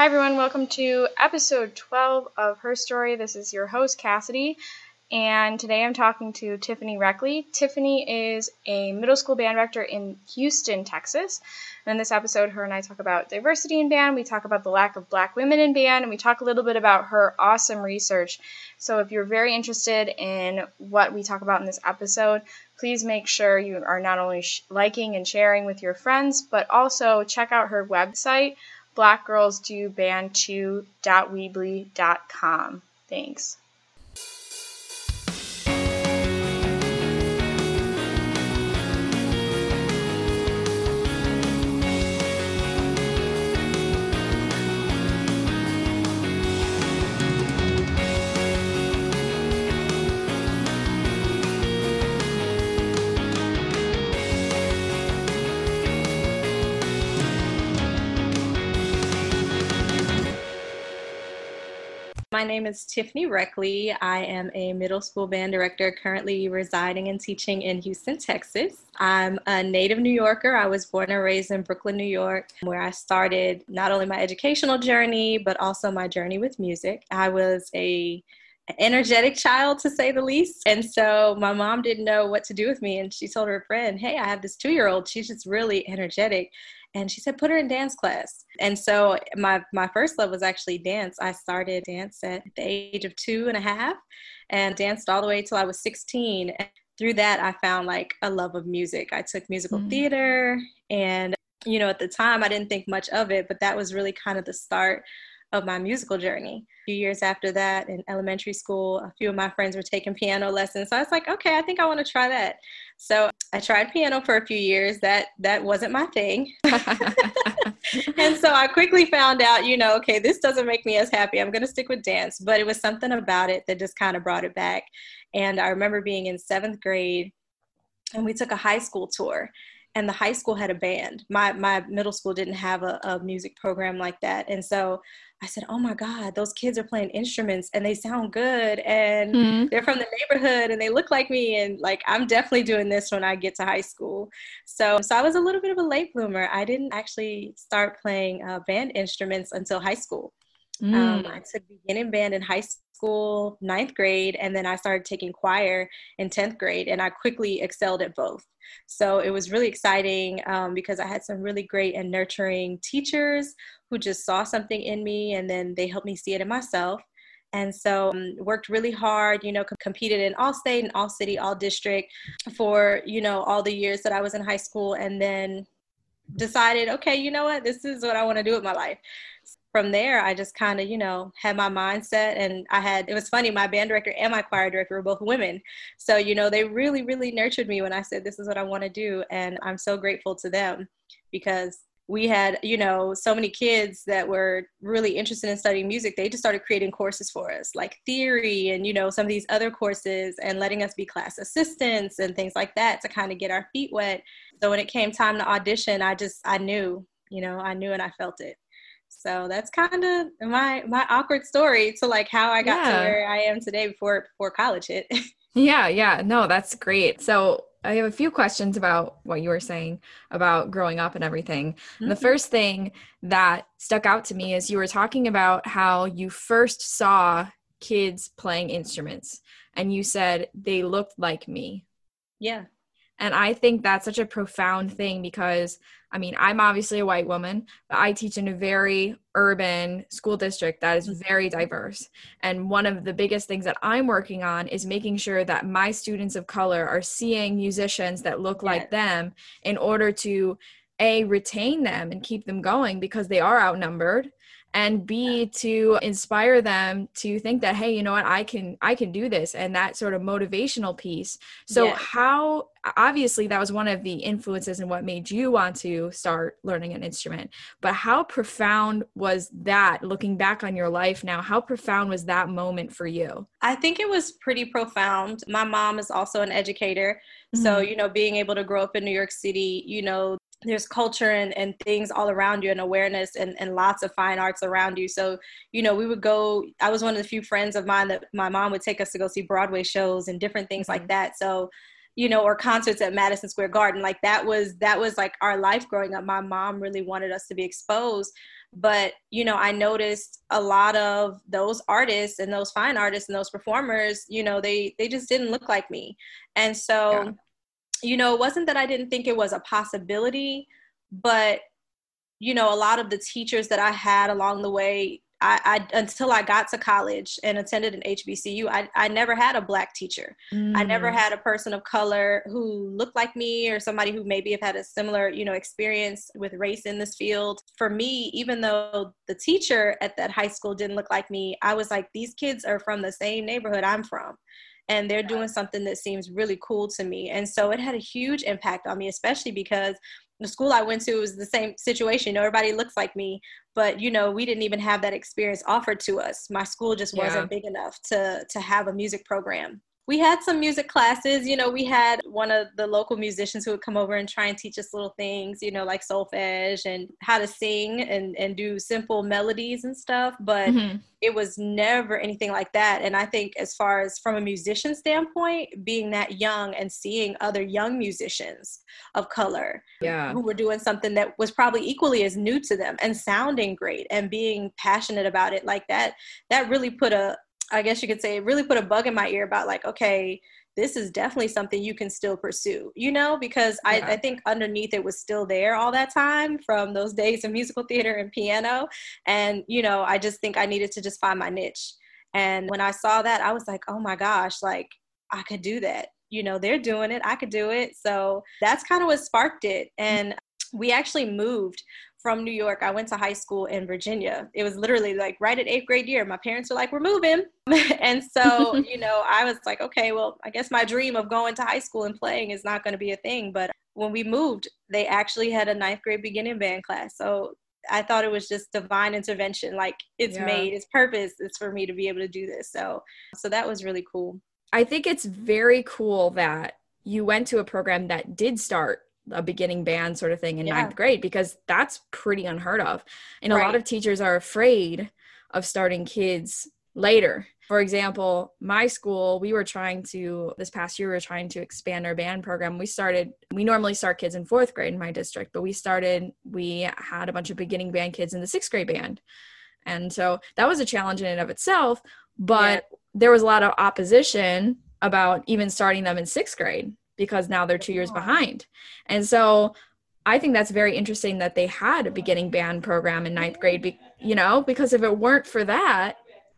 Hi, everyone. Welcome to episode 12 of Her Story. This is your host, Cassidy, and today I'm talking to Tiffany Reckley. Tiffany is a middle school band director in Houston, Texas. And in this episode, her and I talk about diversity in band, we talk about the lack of black women in band, and we talk a little bit about her awesome research. So if you're very interested in what we talk about in this episode, please make sure you are not only liking and sharing with your friends, but also check out her website blackgirlsdoband2.weebly.com. Thanks. My name is Tiffany Reckley. I am a middle school band director currently residing and teaching in Houston, Texas. I'm a native New Yorker. I was born and raised in Brooklyn, New York, where I started not only my educational journey, but also my journey with music. I was a energetic child to say the least. And so my mom didn't know what to do with me. And she told her friend, Hey, I have this two year old. She's just really energetic and she said put her in dance class. And so my my first love was actually dance. I started dance at the age of two and a half and danced all the way till i was 16 and through that i found like a love of music. I took musical mm-hmm. theater and you know at the time i didn't think much of it but that was really kind of the start of my musical journey. A few years after that, in elementary school, a few of my friends were taking piano lessons. So I was like, okay, I think I want to try that. So I tried piano for a few years. That that wasn't my thing. and so I quickly found out, you know, okay, this doesn't make me as happy. I'm going to stick with dance. But it was something about it that just kind of brought it back. And I remember being in seventh grade, and we took a high school tour and the high school had a band. My my middle school didn't have a, a music program like that, and so I said, "Oh my God, those kids are playing instruments and they sound good, and mm-hmm. they're from the neighborhood and they look like me, and like I'm definitely doing this when I get to high school." So, so I was a little bit of a late bloomer. I didn't actually start playing uh, band instruments until high school. Mm. Um, I took beginning band in high school, ninth grade, and then I started taking choir in 10th grade, and I quickly excelled at both. So it was really exciting um, because I had some really great and nurturing teachers who just saw something in me, and then they helped me see it in myself. And so um, worked really hard, you know, competed in all state and all city, all district for, you know, all the years that I was in high school. And then decided, okay, you know what, this is what I want to do with my life from there, I just kind of, you know, had my mindset. And I had, it was funny, my band director and my choir director were both women. So, you know, they really, really nurtured me when I said, this is what I want to do. And I'm so grateful to them because we had, you know, so many kids that were really interested in studying music. They just started creating courses for us, like theory and, you know, some of these other courses and letting us be class assistants and things like that to kind of get our feet wet. So when it came time to audition, I just, I knew, you know, I knew and I felt it. So that's kind of my my awkward story to like how I got yeah. to where I am today before before college hit. yeah, yeah. No, that's great. So I have a few questions about what you were saying about growing up and everything. Mm-hmm. And the mm-hmm. first thing that stuck out to me is you were talking about how you first saw kids playing instruments and you said they looked like me. Yeah. And I think that's such a profound thing because I mean, I'm obviously a white woman, but I teach in a very urban school district that is very diverse. And one of the biggest things that I'm working on is making sure that my students of color are seeing musicians that look yes. like them in order to a retain them and keep them going because they are outnumbered and b to inspire them to think that hey you know what? I can i can do this. And that sort of motivational piece. So yeah. how obviously that was one of the influences and what made you want to start learning an instrument. But how profound was that looking back on your life now how profound was that moment for you? I think it was pretty profound. My mom is also an educator. Mm-hmm. so you know being able to grow up in new york city you know there's culture and, and things all around you and awareness and, and lots of fine arts around you. So, you know, we would go, I was one of the few friends of mine that my mom would take us to go see Broadway shows and different things mm-hmm. like that. So, you know, or concerts at Madison Square Garden. Like that was, that was like our life growing up. My mom really wanted us to be exposed. but you know i noticed a lot of those artists and those fine artists and those performers you know they they just didn't look like me and so yeah. You know it wasn't that i didn't think it was a possibility but you know a lot of the teachers that i had along the way I, I, until I got to college and attended an HBCU, I, I never had a black teacher. Mm. I never mm. had a person of color who looked like me or somebody who maybe have had a similar, you know, experience with race in this field. For me, even though the teacher at that high school didn't look like me, I was like, these kids are from the same neighborhood I'm from and they're doing something that seems really cool to me. And so it had a huge impact on me, especially because the school I went to was the same situation. everybody looks like me, but you know, we didn't even have that experience offered to us. My school just wasn't big enough to to have a music program we had some music classes. You know, we had one of the local musicians who would come over and try and teach us little things, you know, like solfege and how to sing and, and do simple melodies and stuff. But mm-hmm. it was never anything like that. And I think, as far as from a musician standpoint, being that young and seeing other young musicians of color yeah. who were doing something that was probably equally as new to them and sounding great and being passionate about it like that, that really put a, I guess you could say, it really put a bug in my ear about like, okay, this is definitely something you can still pursue, you know, because yeah. I, I think underneath it was still there all that time from those days of musical theater and piano. And, you know, I just think I needed to just find my niche. And when I saw that, I was like, oh my gosh, like I could do that. You know, they're doing it. I could do it. So that's kind of what sparked it. And we actually moved from New York. I went to high school in Virginia. It was literally like right at eighth grade year. My parents were like, we're moving. and so, you know, I was like, okay, well, I guess my dream of going to high school and playing is not going to be a thing. But when we moved, they actually had a ninth grade beginning band class. So I thought it was just divine intervention. Like it's yeah. made, its purpose It's for me to be able to do this. So, so that was really cool. I think it's very cool that you went to a program that did start a beginning band sort of thing in yeah. ninth grade because that's pretty unheard of. And right. a lot of teachers are afraid of starting kids later. For example, my school, we were trying to, this past year, we were trying to expand our band program. We started, we normally start kids in fourth grade in my district, but we started, we had a bunch of beginning band kids in the sixth grade band. And so that was a challenge in and of itself, but yeah. there was a lot of opposition about even starting them in sixth grade because now they're two years behind. And so I think that's very interesting that they had a beginning band program in ninth grade, be, you know, because if it weren't for that,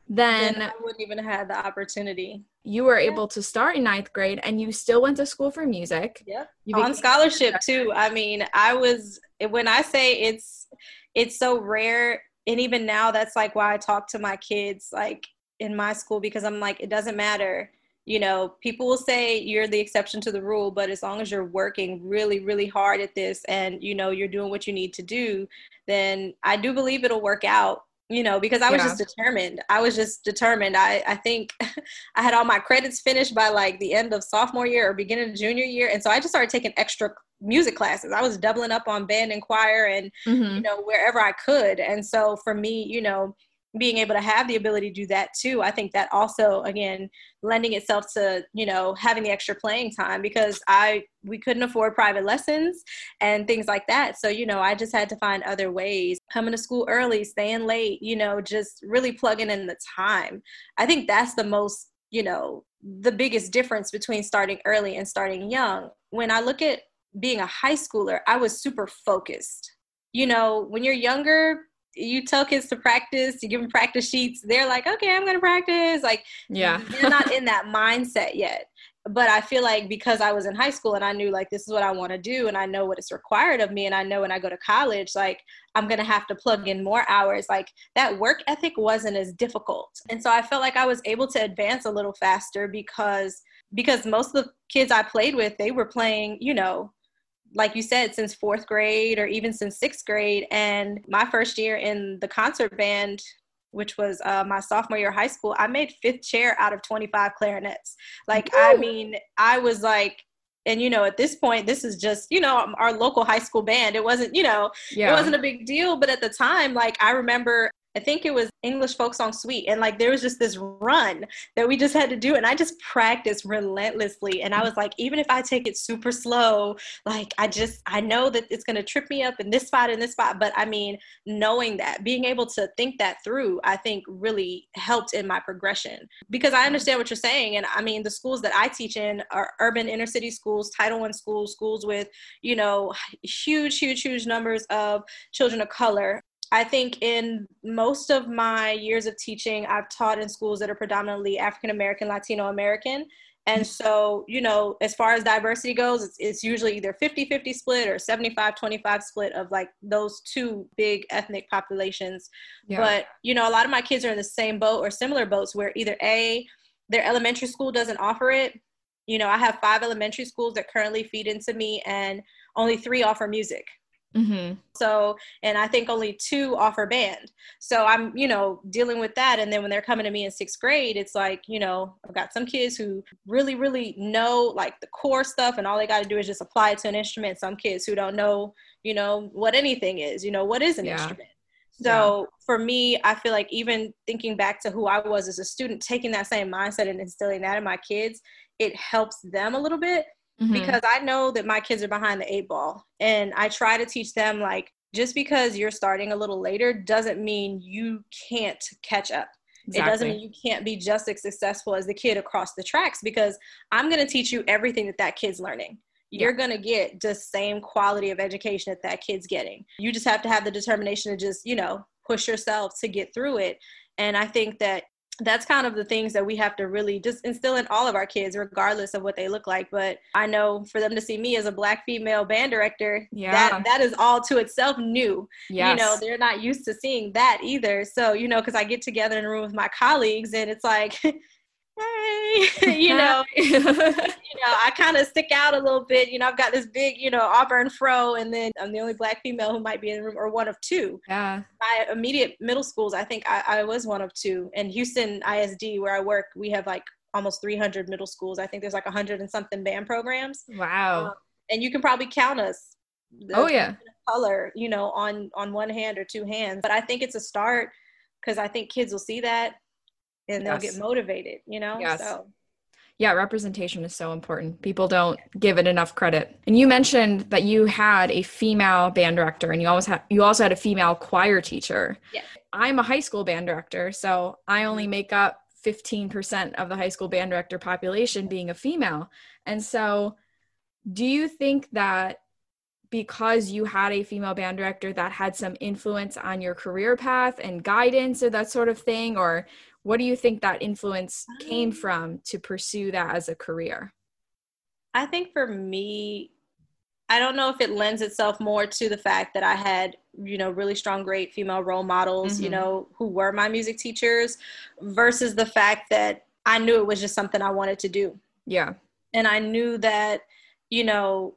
then, then I wouldn't even have the opportunity. You were able to start in ninth grade and you still went to school for music. Yeah. On scholarship too. I mean, I was when I say it's it's so rare and even now that's like why I talk to my kids like in my school because I'm like, it doesn't matter you know, people will say you're the exception to the rule, but as long as you're working really, really hard at this and, you know, you're doing what you need to do, then I do believe it'll work out, you know, because I was yeah. just determined. I was just determined. I, I think I had all my credits finished by like the end of sophomore year or beginning of junior year. And so I just started taking extra music classes. I was doubling up on band and choir and, mm-hmm. you know, wherever I could. And so for me, you know, being able to have the ability to do that too i think that also again lending itself to you know having the extra playing time because i we couldn't afford private lessons and things like that. So you know i just had to find other ways. Coming to school early staying late you know just really plugging in the time. I think that's the most you know the biggest difference between starting early and starting young. When i look at being a high schooler i was super focused. You know when you're younger you tell kids to practice, you give them practice sheets, they're like, okay, I'm going to practice. Like, yeah, they're not in that mindset yet. But I feel like because I was in high school and I knew like this is what I want to do and I know what is required of me and I know when I go to college, like I'm going to have to plug in more hours. Like that work ethic wasn't as difficult. And so I felt like I was able to advance a little faster because because most of the kids I played with, they were playing, you know, like you said, since fourth grade or even since sixth grade. And my first year in the concert band, which was uh, my sophomore year of high school, I made fifth chair out of 25 clarinets. Like, Ooh. I mean, I was like, and you know, at this point, this is just, you know, our local high school band. It wasn't, you know, yeah. it wasn't a big deal. But at the time, like, I remember I think it was English folk song suite. And like there was just this run that we just had to do. And I just practiced relentlessly. And I was like, even if I take it super slow, like I just I know that it's gonna trip me up in this spot and this spot. But I mean, knowing that, being able to think that through, I think really helped in my progression. Because I understand what you're saying. And I mean the schools that I teach in are urban inner city schools, Title One schools, schools with, you know, huge, huge, huge numbers of children of color I think in most of my years of teaching, I've taught in schools that are predominantly African American, Latino American. And so, you know, as far as diversity goes, it's, it's usually either 50 50 split or 75 25 split of like those two big ethnic populations. Yeah. But, you know, a lot of my kids are in the same boat or similar boats where either A, their elementary school doesn't offer it. You know, I have five elementary schools that currently feed into me, and only three offer music. Mm-hmm. So, and I think only two offer band. So I'm, you know, dealing with that. And then when they're coming to me in sixth grade, it's like, you know, I've got some kids who really, really know like the core stuff and all they got to do is just apply it to an instrument. Some kids who don't know, you know, what anything is, you know, what is an yeah. instrument. So yeah. for me, I feel like even thinking back to who I was as a student, taking that same mindset and instilling that in my kids, it helps them a little bit mm-hmm. because I know that my kids are behind the eight ball. And I try to teach them like, just because you're starting a little later doesn't mean you can't catch up. Exactly. It doesn't mean you can't be just as successful as the kid across the tracks because I'm going to teach you everything that that kid's learning. You're going to get the same quality of education that that kid's getting. You just have to have the determination to just, you know, push yourself to get through it. And I think that that's kind of the things that we have to really just instill in all of our kids regardless of what they look like. But i know for them to see me as a black female band director yeah. that that is all to itself new. Yes. you know they're not used to seeing that either. So you know because i get together in a room with my colleagues and it's like hey, you know, you know, I kind of stick out a little bit. You know, I've got this big, you know, auburn fro, and then I'm the only black female who might be in the room, or one of two. Yeah. My immediate middle schools, I think I, I was one of two. And Houston ISD, where I work, we have like almost 300 middle schools. I think there's like 100 and something band programs. Wow. Um, and you can probably count us. Oh yeah. Color, you know, on on one hand or two hands. But I think it's a start because I think kids will see that and they'll get motivated, you know? Yes. So yeah, representation is so important. People don't give it enough credit. And you mentioned that you had a female band director and you always had you also had a female choir teacher. Yeah. I'm a high school band director, so I only make up 15% of the high school band director population being a female. And so do you think that because you had a female band director that had some influence on your career path and guidance or that sort of thing or what do you think that influence came um, from to pursue that as a career? I think for me i don't know if it lends itself more to the fact that i had you know really strong great female role models mm-hmm. you know who were my music teachers versus the fact that i knew it was just something i wanted to do. Yeah. And i knew that you know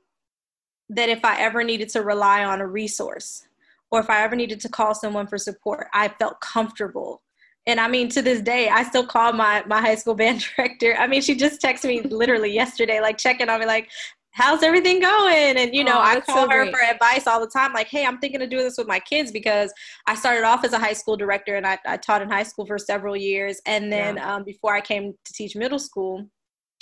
that if i ever needed to rely on a resource or if i ever needed to call someone for support i felt comfortable and I mean, to this day, I still call my my high school band director. I mean, she just texted me literally yesterday, like checking on me, like, "How's everything going?" And you know, oh, I call so her for advice all the time, like, "Hey, I'm thinking of doing this with my kids because I started off as a high school director and I, I taught in high school for several years, and then yeah. um, before I came to teach middle school."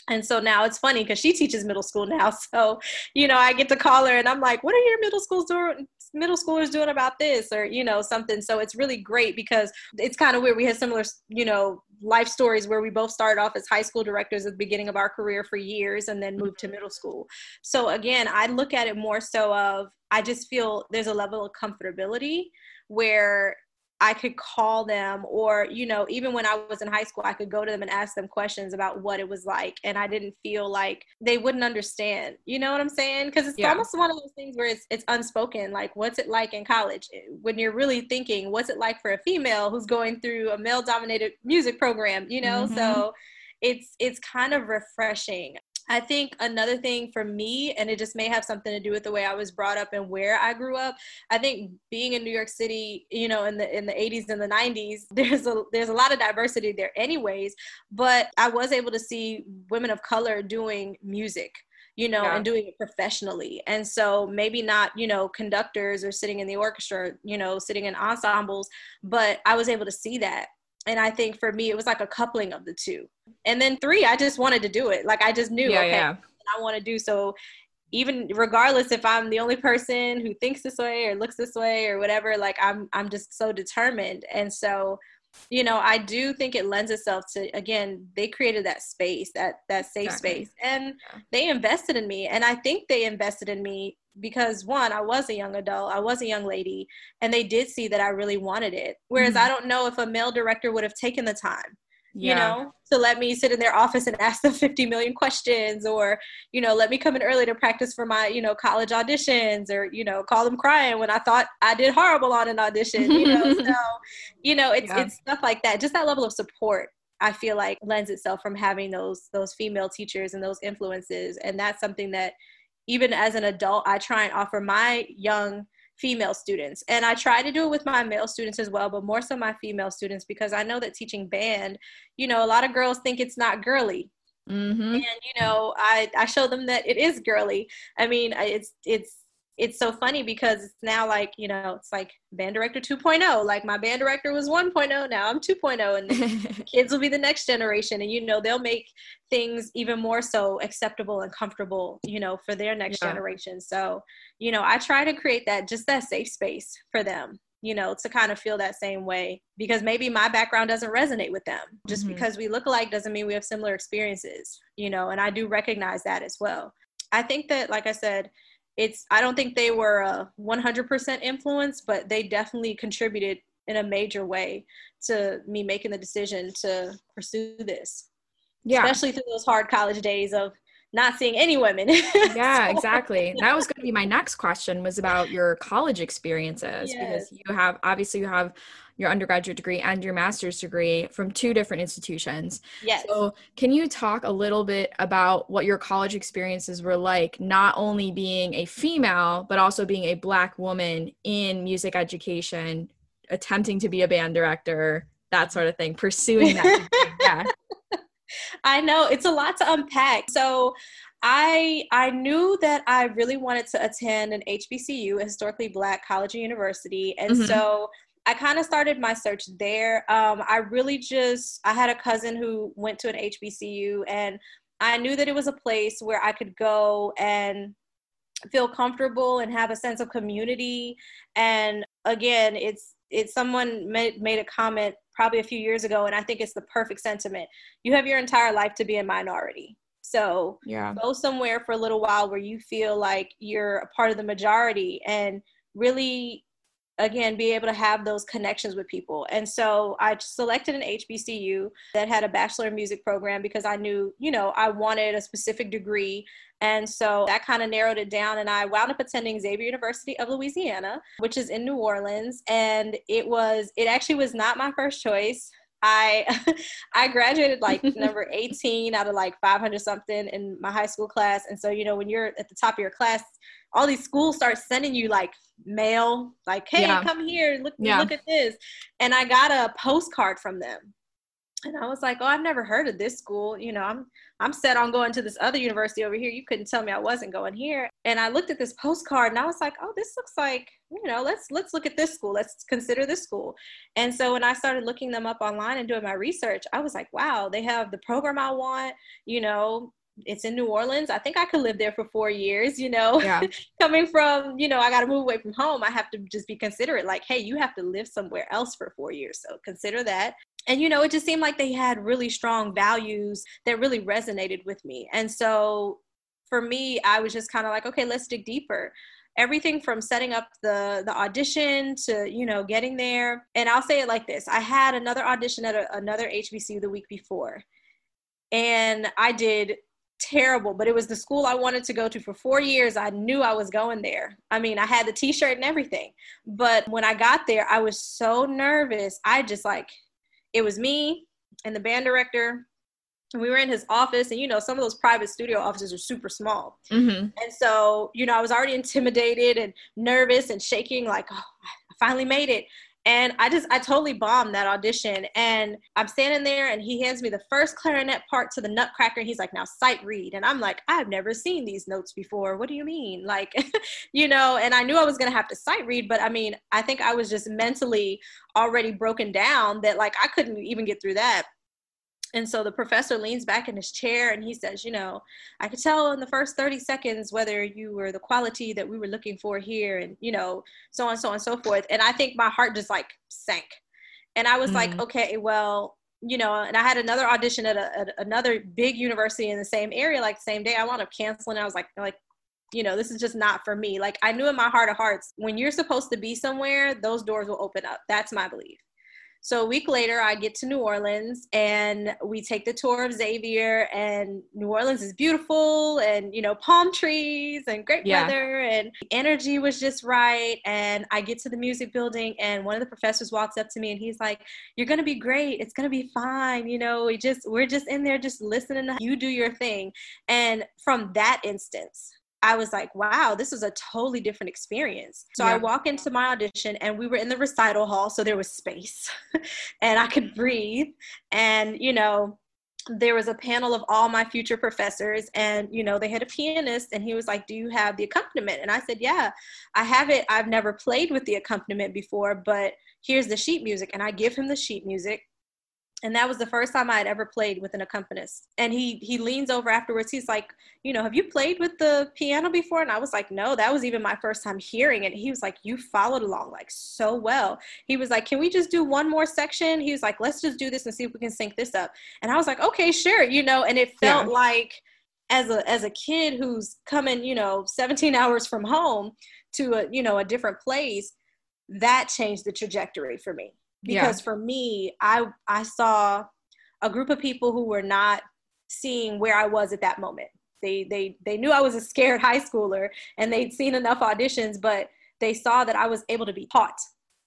And so now it's funny because she teaches middle school now. So, you know, I get to call her and I'm like, what are your middle schools doing, middle schoolers doing about this? or you know something. So it's really great because it's kind of weird. We had similar you know life stories where we both started off as high school directors at the beginning of our career for years and then moved to middle school. So again i look at it more so of i just feel there's a level of comfortability where I could call them, or, you know, even when I was in high school, I could go to them and ask them questions about what it was like. And I didn't feel like they wouldn't understand. You know what I'm saying? Because it's yeah. almost one of those things where it's, it's unspoken. Like, what's it like in college? When you're really thinking, what's it like for a female who's going through a male dominated music program, you know? Mm-hmm. So, it's it's kind of refreshing I think another thing for me, and it just may have something to do with the way I was brought up and where I grew up. I think being in New York City, you know, in the in the 80s and the 90s, there's a there's a lot of diversity there, anyways. But I was able to see women of color doing music you know, Yeah. and doing it professionally. And so maybe not, you know, conductors or sitting in the orchestra, you know, sitting in ensembles, but I was able to see that. And I think for me, it was like a coupling of the two. And then three, I just wanted to do it. Like I just knew, yeah, okay, yeah. I want to do. So even regardless if I'm the only person who thinks this way or looks this way or whatever, like I'm I'm just so determined. And so, you know, I do think it lends itself to again, they created that space, that that safe Exactly. space. And Yeah. they invested in me. And I think they invested in me because one, I was a young adult, I was a young lady, and they did see that I really wanted it. Whereas Mhm. I don't know if a male director would have taken the time you know, to let me sit in their office and ask them 50 million questions or, you know, let me come in early to practice for my, you know, college auditions or, you know, call them crying when I thought I did horrible on an audition, you know. so, you know, it's Yeah. it's stuff like that. Just that level of support I feel like lends itself from having those those female teachers and those influences. And that's something that even as an adult I try and offer my young female students. And I try to do it with my male students as well, but more so my female students because I know that teaching band, you know, a lot of girls think it's not girly. hmm And you know, I I show them that it is girly. I mean, it's it's it's so funny because it's now like, you know, it's like band director 2.0. Like my band director was 1.0, now I'm 2.0 and kids will be the next generation and you know, they'll make things even more so acceptable and comfortable, you know, for their next Yeah. generation. So, you know, I try to create that just that safe space for them, you know, to kind of feel that same way because maybe my background doesn't resonate with them. Just Mhm. because we look alike doesn't mean we have similar experiences, you know, and I do recognize that as well. I think that, like I said, it's, I don't think they were a 100% influence, but they definitely contributed in a major way to me making the decision to pursue this, yeah. especially through those hard college days of not seeing any women. yeah So- exactly. That was going to be my next question was about your college experiences because you have obviously you have your undergraduate degree and your master's degree from two different institutions. Yes. so can you talk a little bit about what your college experiences were like not only being a female but also being a black woman in music education attempting to be a band director that sort of thing pursuing that yeah I know it's a lot to unpack. So I I knew that I really wanted to attend an HBCU, a historically black college or university. And Mhm. so I kind of started my search there. Um, I really just I had a cousin who went to an HBCU and I knew that it was a place where I could go and feel comfortable and have a sense of community. And again, it's it's someone made made a comment probably a few years ago, and I think it's the perfect sentiment. You have your entire life to be a minority. So yeah go somewhere for a little while where you feel like you're a part of the majority and really again be able to have those connections with people. And so i selected an hbcu that had a bachelor in music program because i knew you know i wanted a specific degree. And so that kind of narrowed it down and i wound up attending xavier university of louisiana which is in new orleans. And it was it actually was not my first choice I I graduated like number 18 out of like 500 something in my high school class. And so, you know, when you're at the top of your class, all these schools start sending you like mail, like, hey, Yeah. come here, look, Yeah. look at this. And I got a postcard from them. And I was like, oh, I've never heard of this school. You know, I'm I'm set on going to this other university over here. You couldn't tell me I wasn't going here. And I looked at this postcard and I was like, oh, this looks like, you know, let's let's look at this school. Let's consider this school. And so when I started looking them up online and doing my research, I was like, wow, they have the program I want, you know, it's in New Orleans. I think I could live there for four years, you know. yeah Coming from, you know, I got to move away from home. I have to just be considerate, like, hey, you have to live somewhere else for four years. So consider that. And, you know, it just seemed like they had really strong values that really resonated with me. And so for me, I was just kind of like, okay, let's dig deeper everything from setting up the the audition to you know getting there and i'll say it like this i had another audition at a, another hbcu the week before and i did terrible but it was the school i wanted to go to for four years. I knew i was going there. I mean i had the t-shirt and everything but when i got there i was so nervous. I just like it was me and the band director and we were in his office and you know some of those private studio offices are super small. Hmm and so, you know, I was already intimidated and nervous and shaking, like, oh, I finally made it. And I just, I totally bombed that audition. And I'm standing there and he hands me the first clarinet part to the Nutcracker. And he's like, now sight read. And I'm like, I've never seen these notes before. What do you mean? Like, you know, and I knew I was going to have to sight read, but I mean, I think I was just mentally already broken down that like I couldn't even get through that. And so the professor leans back in his chair and he says, You know, I could tell in the first 30 seconds whether you were the quality that we were looking for here, and, you know, so on, so on, so forth. And I think my heart just like sank. And I was mm-hmm. like, Okay, well, you know, and I had another audition at, a, at another big university in the same area, like the same day. I wound up canceling. I was like, like, you know, this is just not for me. Like I knew in my heart of hearts, when you're supposed to be somewhere, those doors will open up. That's my belief. So a week later, I get to New Orleans and we take the tour of Xavier. And New Orleans is beautiful, and you know, palm trees and great yeah. weather, and the energy was just right. And I get to the music building, and one of the professors walks up to me and he's like, "You're gonna be great. It's gonna be fine. You know, we just we're just in there just listening to you do your thing." And from that instance, I was like, wow, this was a totally different experience. So yeah. I walk into my audition and we were in the recital hall, so there was space and I could breathe. And, you know, there was a panel of all my future professors and you know they had a pianist and he was like do you have the accompaniment and i said yeah i have it i've never played with the accompaniment before but here's the sheet music and i give him the sheet music and that was the first time I had ever played with an accompanist. And he he leans over afterwards. He's like, you know, have you played with the piano before? And I was like, no, that was even my first time hearing it. He was like, you followed along like so well. He was like, can we just do one more section? He was like, let's just do this and see if we can sync this up. And I was like, okay, sure, you know. And it felt yeah. like as a as a kid who's coming, you know, 17 hours from home to a you know a different place, that changed the trajectory for me because yeah. for me i i saw a group of people who were not seeing where i was at that moment. They they they knew i was a scared high schooler and they'd seen enough auditions but they saw that i was able to be taught.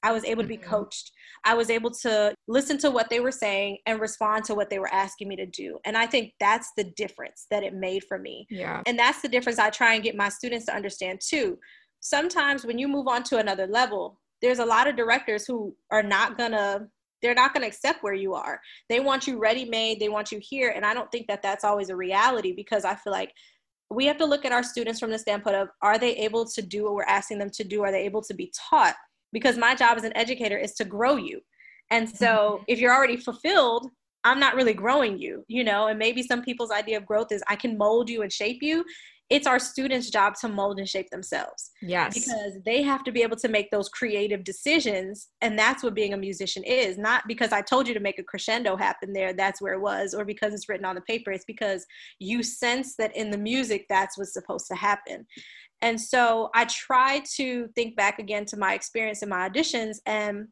I was able to be mm-hmm. coached. I was able to listen to what they were saying and respond to what they were asking me to do. And i think that's the difference that it made for me. Yeah. And that's the difference i try and get my students to understand too. Sometimes when you move on to another level there's a lot of directors who are not gonna they're not going to accept where you are. They want you ready made they want you here and i don't think that that's always a reality because i feel like we have to look at our students from the standpoint of are they able to do what we're asking them to do? Are they able to be taught? Because my job as an educator is to grow you. And so mm-hmm. if you're already fulfilled i'm not really growing you you know? And maybe some people's idea of growth is i can mold you and shape you it's our students' job to mold and shape themselves. Yes. Because they have to be able to make those creative decisions. And that's what being a musician is. Not because I told you to make a crescendo happen there, that's where it was, or because it's written on the paper. It's because you sense that in the music, that's what's supposed to happen. And so I try to think back again to my experience in my auditions. And,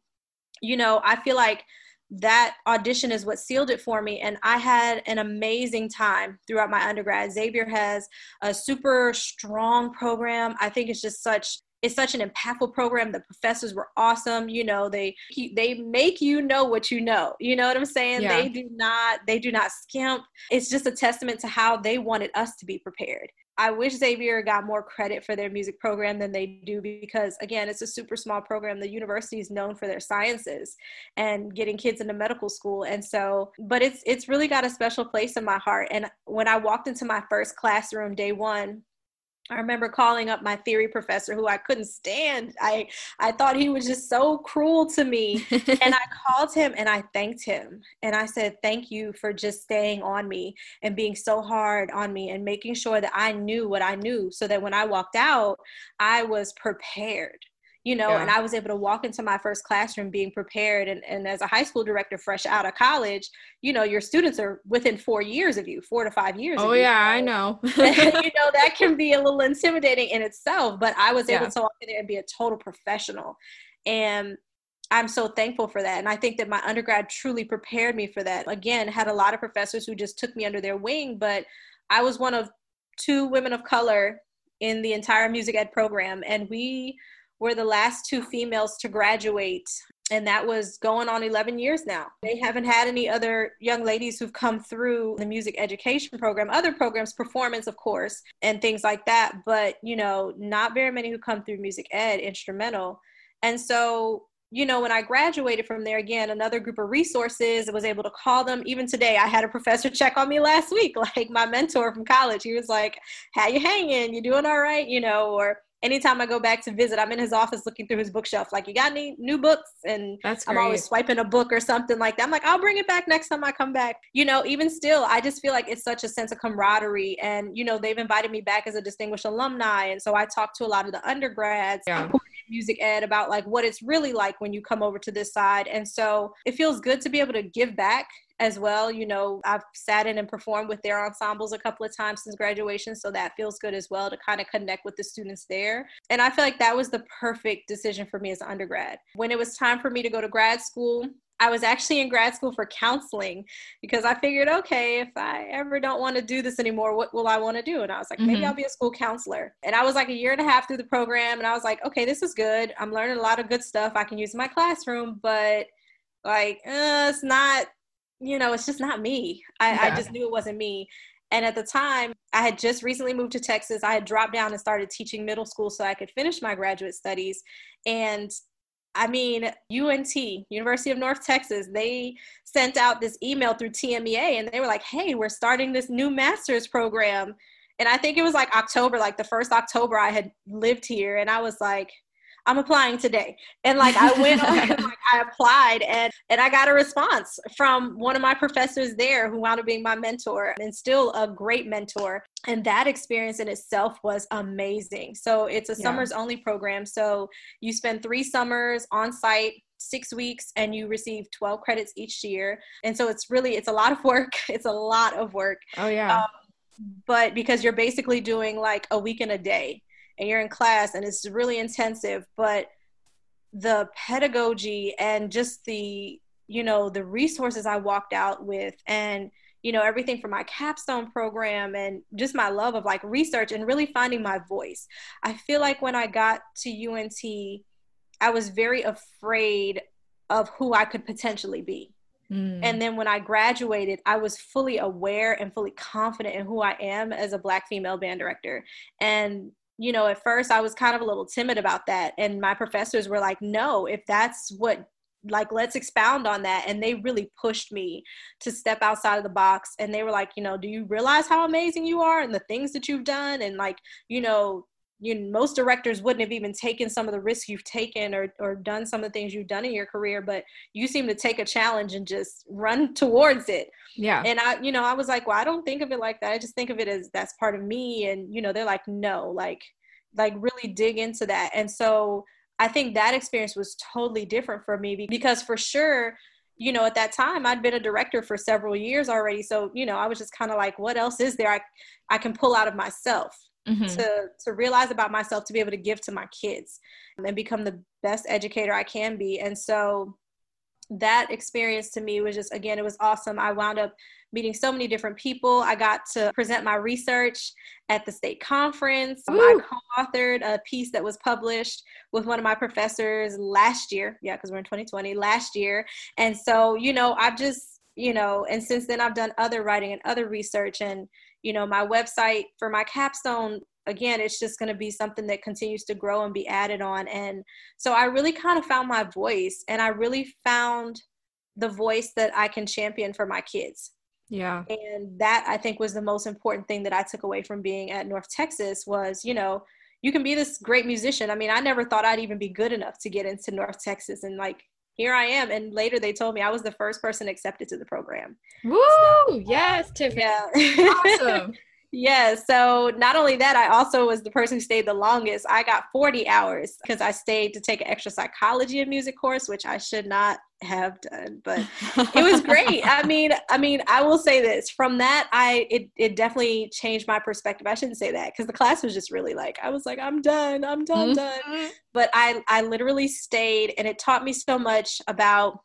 you know, I feel like that audition is what sealed it for me. And i had an amazing time throughout my undergrad. Xavier has a super strong program. I think it's just such it's such an impactful program. The professors were awesome. You know they they make you know what you know. You know what i'm saying? Yeah. they do not they do not skimp. It's just a testament to how they wanted us to be prepared I wish Xavier got more credit for their music program than they do because again, it's a super small program. The university is known for their sciences and getting kids into medical school. And so, but it's it's really got a special place in my heart. And when I walked into my first classroom day 1, I remember calling up my theory professor who I couldn't stand. I I thought he was just so cruel to me. and I called him and I thanked him. And I said, "Thank you for just staying on me and being so hard on me and making sure that I knew what I knew so that when I walked out, I was prepared." You know, yeah. and I was able to walk into my first classroom being prepared. And, and as a high school director, fresh out of college, you know, your students are within four years of you, four to five years. Oh, yeah, I know. you know, that can be a little intimidating in itself, but I was able yeah. to walk in there and be a total professional. And I'm so thankful for that. And I think that my undergrad truly prepared me for that. Again, had a lot of professors who just took me under their wing, but I was one of two women of color in the entire music ed program. And we were the last two females to graduate and that was going on 11 years now. They haven't had any other young ladies who've come through the music education program, other programs, performance, of course, and things like that, but you know, not very many who come through music ed, instrumental. And so, you know, when I graduated from there, again, another group of resources, was able to call them. Even today, I had a professor check on me last week, like my mentor from college. He was like, How you hanging? You doing all right? You know, or anytime I go back to visit, I'm in his office looking through his bookshelf, like, you got any new books? And I'm always swiping a book or something like that. I'm like, I'll bring it back next time I come back. You know, even still, I just feel like it's such a sense of camaraderie. And, you know, they've invited me back as a distinguished alumni. And so I talk to a lot of the undergrads yeah music ed about like what it's really like when you come over to this side. And so it feels good to be able to give back as well. You know, I've sat in and performed with their ensembles a couple of times since graduation, so that feels good as well to kind of connect with the students there. And I feel like that was the perfect decision for me as an undergrad. When it was time for me to go to grad school, I was actually in grad school for counseling because I figured, okay, if I ever don't want to do this anymore, what will I want to do? And I was like, mm-hmm. maybe I'll be a school counselor. And I was like a year and a half through the program, and I was like, okay, this is good. I'm learning a lot of good stuff I can use in my classroom, but like, uh, it's not, you know, it's just not me. I, yeah. I just knew it wasn't me. And at the time, I had just recently moved to Texas. I had dropped down and started teaching middle school so I could finish my graduate studies. And I mean, UNT, University of North Texas, they sent out this email through TMEA and they were like, hey, we're starting this new master's program. And I think it was like October, like the first October I had lived here. And I was like, I'm applying today. And like I went on and like I applied and and I got a response from one of my professors there who wound up being my mentor and still a great mentor. And that experience in itself was amazing. So it's a yeah. summers only program. So you spend three summers on site six weeks and you receive 12 credits each year and so it's really it's a lot of work it's a lot of work oh yeah um, but because you're basically doing like a week and a day and you're in class and it's really intensive but the pedagogy and just the you know the resources i walked out with and you know everything from my capstone program and just my love of like research and really finding my voice. I feel like when i got to unt i was very afraid of who i could potentially be. Mm. and then when i graduated i was fully aware and fully confident in who i am as a black female band director. And you know, at first I was kind of a little timid about that. And my professors were like, no, if that's what, like, let's expound on that. And they really pushed me to step outside of the box. And they were like, you know, do you realize how amazing you are and the things that you've done? And like, you know, you know, most directors wouldn't have even taken some of the risks you've taken or, or done some of the things you've done in your career, but you seem to take a challenge and just run towards it. Yeah. And I, you know, I was like, well, I don't think of it like that. I just think of it as that's part of me. And, you know, they're like, no, like, like really dig into that. And so I think that experience was totally different for me because for sure, you know, at that time I'd been a director for several years already. So, you know, I was just kind of like, what else is there I, I can pull out of myself mm-hmm. to, to realize about myself to be able to give to my kids and become the best educator I can be. And so that experience to me was just again it was awesome i wound up meeting so many different people i got to present my research at the state conference Ooh. i co-authored a piece that was published with one of my professors last year yeah because we're in 2020 last year and so you know i've just you know and since then i've done other writing and other research and you know my website for my capstone again it's just going to be something that continues to grow and be added on. And so i really kind of found my voice and i really found the voice that i can champion for my kids. Yeah. And that i think was the most important thing that i took away from being at north texas was you know you can be this great musician. I mean i never thought i'd even be good enough to get into north texas and like here I am. And later they told me I was the first person accepted to the program. Woo! So, yes, Tiffany. Yeah. awesome. Yeah. So not only that, I also was the person who stayed the longest. I got 40 hours because I stayed to take an extra psychology and music course, which I should not have done, but it was great. I mean, I mean, I will say this from that, I, it, it definitely changed my perspective. I shouldn't say that because the class was just really like, I was like, I'm done, I'm done, mm-hmm. done. But I, I literally stayed and it taught me so much about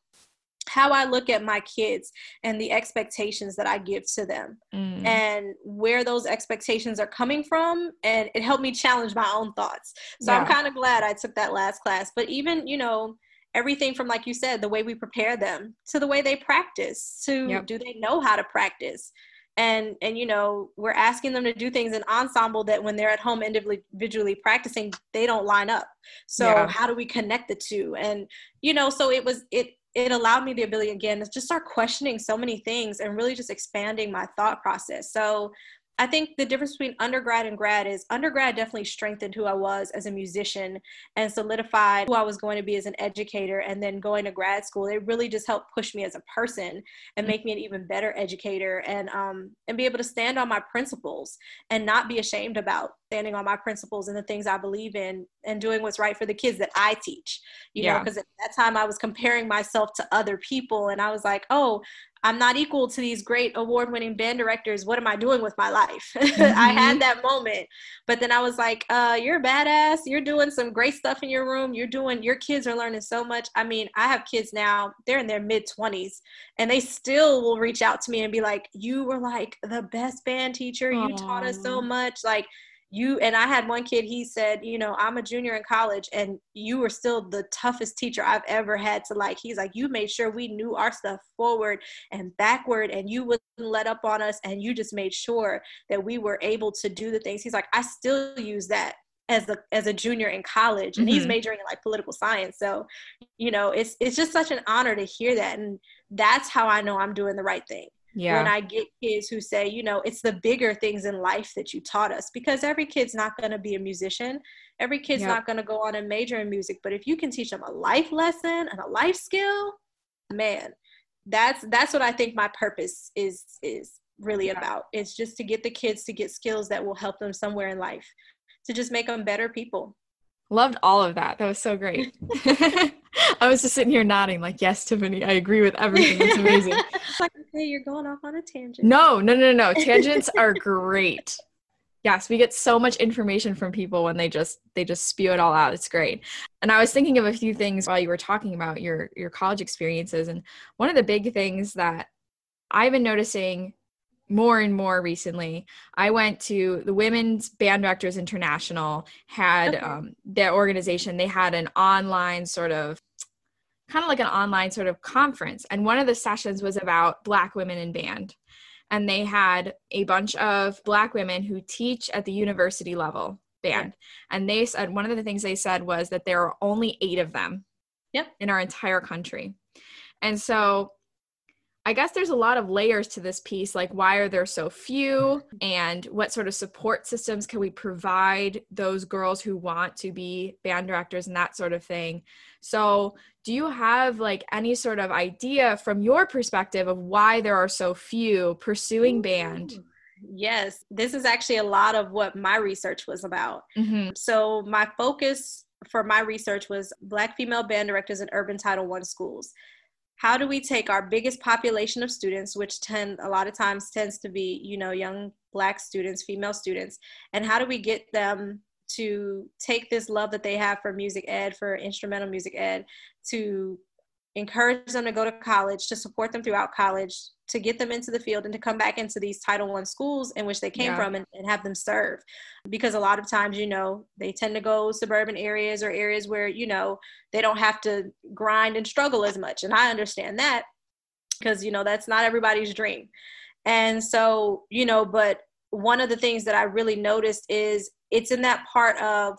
how I look at my kids and the expectations that I give to them mm. and where those expectations are coming from. And it helped me challenge my own thoughts. So yeah. I'm kind of glad I took that last class. But even, you know, everything from, like you said, the way we prepare them to the way they practice to yep. do they know how to practice? and and you know we're asking them to do things in ensemble that when they're at home individually practicing they don't line up so yeah. how do we connect the two and you know so it was it it allowed me the ability again to just start questioning so many things and really just expanding my thought process so I think the difference between undergrad and grad is undergrad definitely strengthened who I was as a musician and solidified who I was going to be as an educator. And then going to grad school, it really just helped push me as a person and make me an even better educator and um, and be able to stand on my principles and not be ashamed about standing on my principles and the things I believe in and doing what's right for the kids that I teach. You yeah. know, because at that time I was comparing myself to other people and I was like, oh, I'm not equal to these great award winning band directors. What am I doing with my life? Mm-hmm. I had that moment. But then I was like, uh, you're a badass. You're doing some great stuff in your room. You're doing, your kids are learning so much. I mean, I have kids now, they're in their mid 20s, and they still will reach out to me and be like, you were like the best band teacher. You Aww. taught us so much. Like, you and I had one kid, he said, you know, I'm a junior in college and you were still the toughest teacher I've ever had to like. He's like, you made sure we knew our stuff forward and backward and you wouldn't let up on us and you just made sure that we were able to do the things. He's like, I still use that as a as a junior in college and mm-hmm. he's majoring in like political science so you know it's it's just such an honor to hear that and that's how i know i'm doing the right thing yeah. when I get kids who say, you know, it's the bigger things in life that you taught us because every kid's not going to be a musician. Every kid's yep. not going to go on and major in music, but if you can teach them a life lesson and a life skill, man, that's that's what I think my purpose is is really yeah. about. It's just to get the kids to get skills that will help them somewhere in life to just make them better people. Loved all of that. That was so great. I was just sitting here nodding, like, yes, Tiffany, I agree with everything. It's amazing. It's like, okay, you're going off on a tangent. No, no, no, no. Tangents are great. Yes, we get so much information from people when they just they just spew it all out. It's great. And I was thinking of a few things while you were talking about your your college experiences. And one of the big things that I've been noticing more and more recently i went to the women's band directors international had okay. um, their organization they had an online sort of kind of like an online sort of conference and one of the sessions was about black women in band and they had a bunch of black women who teach at the university level band yeah. and they said one of the things they said was that there are only eight of them yep. in our entire country and so I guess there's a lot of layers to this piece like why are there so few and what sort of support systems can we provide those girls who want to be band directors and that sort of thing. So, do you have like any sort of idea from your perspective of why there are so few pursuing band? Yes, this is actually a lot of what my research was about. Mm-hmm. So, my focus for my research was Black female band directors in urban Title One schools how do we take our biggest population of students which tend a lot of times tends to be you know young black students female students and how do we get them to take this love that they have for music ed for instrumental music ed to encourage them to go to college to support them throughout college to get them into the field and to come back into these title one schools in which they came yeah. from and, and, have them serve. Because a lot of times you know they tend to go suburban areas or areas where you know they don't have to grind and struggle as much. And i understand that because you know that's not everybody's dream. And so you know but one of the things that i really noticed is it's in that part of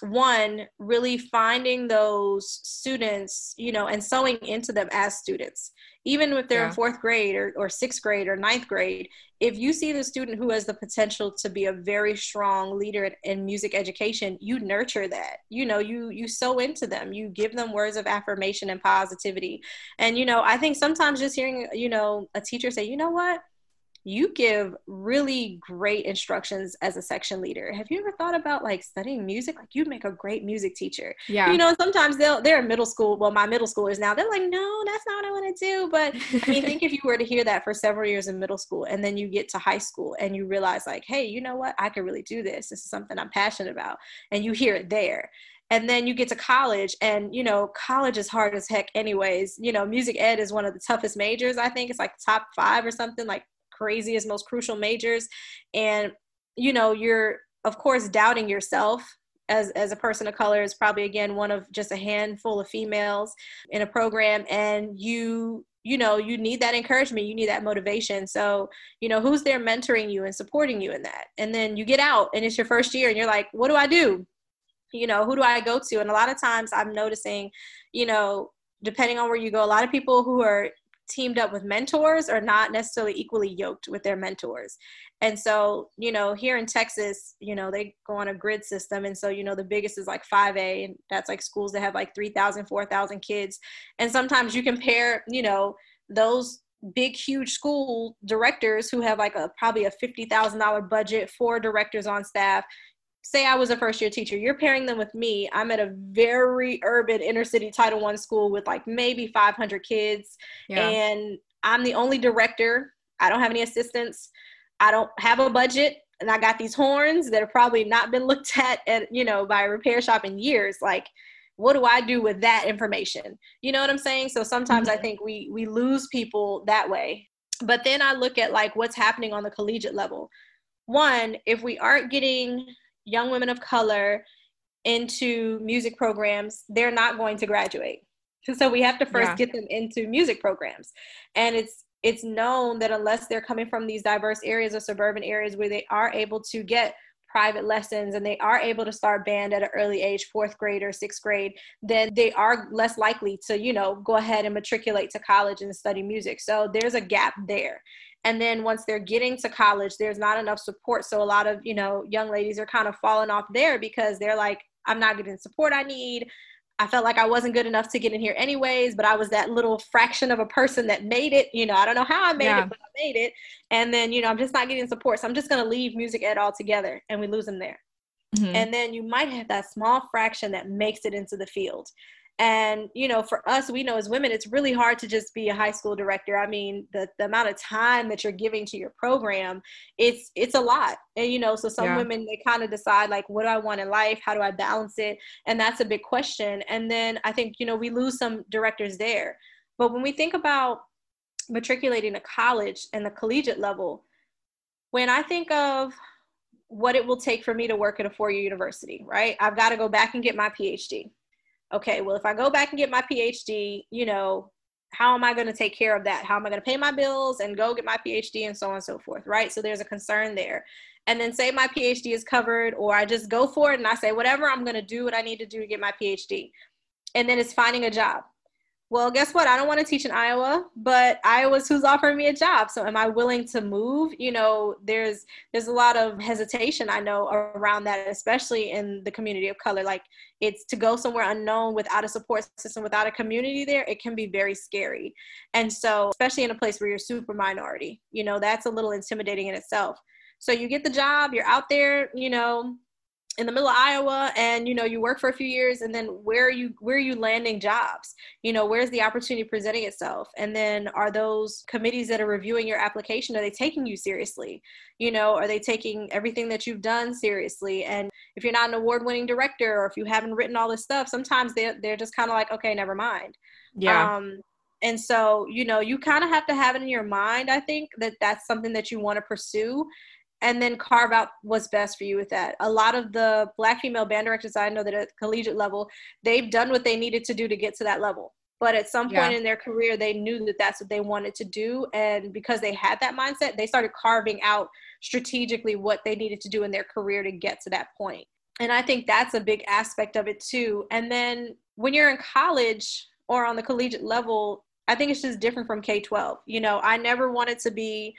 one really finding those students you know and sowing into them as students even if they're yeah. in fourth grade or, or sixth grade or ninth grade if you see the student who has the potential to be a very strong leader in, in music education you nurture that. You know you you sow into them. You give them words of affirmation and positivity. And you know i think sometimes just hearing you know a teacher say you know what you give really great instructions as a section leader. Have you ever thought about like studying music? Like you'd make a great music teacher. Yeah. You know, sometimes they'll they're in middle school. Well, my middle schoolers now, they're like, no, that's not what I want to do. But I mean, think if you were to hear that for several years in middle school and then you get to high school and you realize like, hey, you know what? I could really do this. This is something I'm passionate about. And you hear it there and then you get to college and you know college is hard as heck anyways you know music ed is one of the toughest majors i think it's like top five or something like craziest, most crucial majors. And, you know, you're, of course, doubting yourself as, as a person of color is probably again one of just a handful of females in a program. And you you know you need that encouragement. You need that motivation. So you know who's there mentoring you and supporting you in that? And then you get out and it's your first year and you're like what do i do? You know who do i go to? And a lot of times i'm noticing you know depending on where you go a lot of people who are teamed up with mentors are not necessarily equally yoked with their mentors. And so, you know, here in Texas, you know, they go on a grid system. And so, you know, the biggest is like 5A, and that's like schools that have like 3,000, 4,000 kids. And sometimes you compare, you know, those big huge school directors who have like a probably a $50,000 budget for directors on staff say I was a first year teacher, you're pairing them with me. I'm at a very urban inner city Title One school with like maybe 500 kids, yeah. and I'm the only director. I don't have any assistants. I don't have a budget, and I got these horns that have probably not been looked at at you know by a repair shop in years. Like, what do I do with that information? You know what I'm saying? So sometimes mm-hmm. I think we we lose people that way. But then I look at like what's happening on the collegiate level. One, if we aren't getting young women of color into music programs, they're not going to graduate. So we have to first yeah. get them into music programs. And it's it's known that unless they're coming from these diverse areas or suburban areas where they are able to get private lessons and they are able to start band at an early age fourth grade or sixth grade then they are less likely to you know go ahead and matriculate to college and study music so there's a gap there and then once they're getting to college there's not enough support. So a lot of you know young ladies are kind of falling off there because they're like i'm not getting the support i need. I felt like i wasn't good enough to get in here anyways but i was that little fraction of a person that made it. You know i don't know how i made yeah. it but i made it. And then you know i'm just not getting support. So i'm just going to leave music ed altogether and we lose them there. Mm-hmm. and then you might have that small fraction that makes it into the field and you know for us we know as women it's really hard to just be a high school director. I mean the, the amount of time that you're giving to your program it's it's a lot. And you know so some yeah. women they kind of decide like what do i want in life? How do i balance it? And that's a big question. And then i think you know we lose some directors there. But when we think about matriculating to college and the collegiate level when i think of what it will take for me to work at a four-year university right? I've got to go back and get my phd okay, well, if I go back and get my PhD, you know, how am I going to take care of that? How am I going to pay my bills and go get my PhD and so on and so forth, right? So there's a concern there. And then say my PhD is covered, or I just go for it and I say, whatever, I'm going to do what I need to do to get my PhD. And then it's finding a job well, guess what? I don't want to teach in Iowa, but Iowa's who's offering me a job. So am I willing to move? You know, there's there's a lot of hesitation I know around that, especially in the community of color. Like it's to go somewhere unknown without a support system, without a community there, it can be very scary. And so, especially in a place where you're super minority, you know, that's a little intimidating in itself. So you get the job, you're out there, you know, in the middle of Iowa and you know you work for a few years and then where are you where are you landing jobs? You know where's the opportunity presenting itself? And then are those committees that are reviewing your application are they taking you seriously? You know are they taking everything that you've done seriously? And if you're not an award winning director or if you haven't written all this stuff sometimes they they're just kind of like okay never mind. Yeah. Um and so you know you kind of have to have it in your mind i think that that's something that you want to pursue and then carve out what's best for you with that. A lot of the black female band directors I know that at collegiate level, they've done what they needed to do to get to that level. But at some point yeah. in their career, they knew that that's what they wanted to do. And because they had that mindset, they started carving out strategically what they needed to do in their career to get to that point. And I think that's a big aspect of it too. And then when you're in college or on the collegiate level, I think it's just different from K 12. You know, I never wanted to be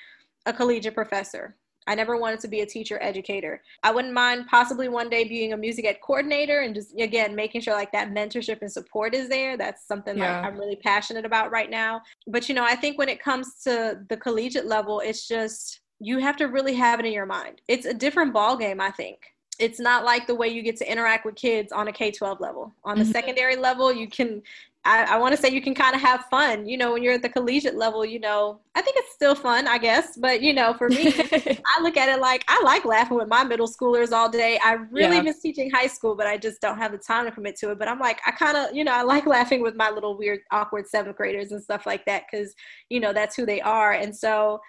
a collegiate professor. I never wanted to be a teacher educator. I wouldn't mind possibly one day being a music ed coordinator and just again making sure like that mentorship and support is there. That's something yeah. like I'm really passionate about right now. But you know, I think when it comes to the collegiate level, it's just you have to really have it in your mind. It's a different ball game, I think it's not like the way you get to interact with kids on a K-12 level. On the mm-hmm. secondary level, you can I, I want to say you can kind of have fun, you know, when you're at the collegiate level, you know, I think it's still fun, I guess. But, you know, for me, I look at it like I like laughing with my middle schoolers all day. I really yeah. miss teaching high school, but I just don't have the time to commit to it. But I'm like, I kind of, you know, I like laughing with my little weird, awkward seventh graders and stuff like that because, you know, that's who they are. And so,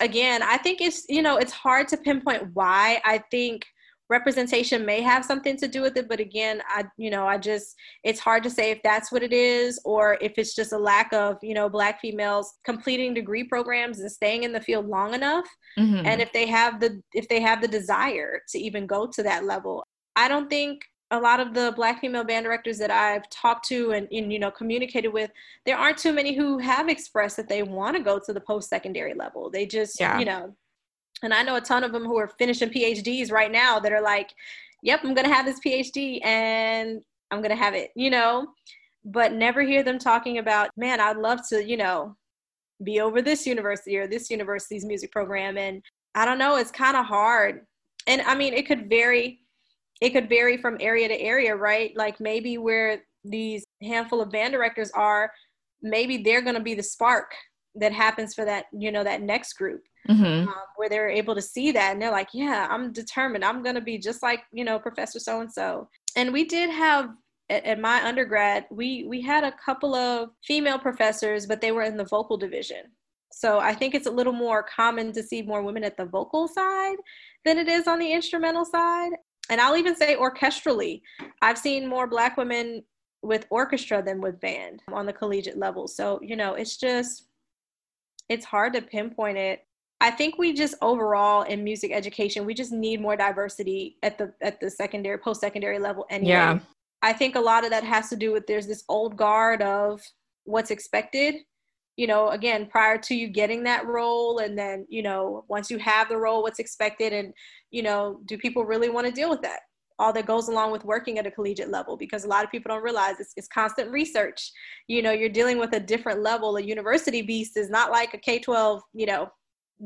again, I think it's, you know, it's hard to pinpoint why. I think representation may have something to do with it but again i you know i just it's hard to say if that's what it is or if it's just a lack of you know black females completing degree programs and staying in the field long enough mm-hmm. and if they have the if they have the desire to even go to that level i don't think a lot of the black female band directors that I've talked to and, and, you know communicated with, there aren't too many who have expressed that they want to go to the post secondary level. They just yeah. you know and I know a ton of them who are finishing PhDs right now that are like, yep, I'm going to have this PhD and I'm going to have it, you know, but never hear them talking about, man, I'd love to, you know, be over this university or this university's music program. And I don't know, it's kind of hard. And I mean, it could vary. It could vary from area to area, right? Like maybe where these handful of band directors are, maybe they're going to be the spark that happens for that, you know, that next group mm-hmm. um, where they're able to see that and they're like, yeah, I'm determined. I'm going to be just like, you know, Professor so and so. And we did have at, at my undergrad, we we had a couple of female professors, but they were in the vocal division. So I think it's a little more common to see more women at the vocal side than it is on the instrumental side. And I'll even say orchestrally, I've seen more black women with orchestra than with band on the collegiate level. So, you know, it's just it's hard to pinpoint it I think we just overall in music education, we just need more diversity at the at the secondary, post secondary level. Anyway, yeah. I think a lot of that has to do with there's this old guard of what's expected. You know, again, prior to you getting that role, and then you know, once you have the role, what's expected, and you know, do people really want to deal with that? All that goes along with working at a collegiate level because a lot of people don't realize it's, it's, constant research you know you're dealing with a different level a university beast is not like a k-12 you know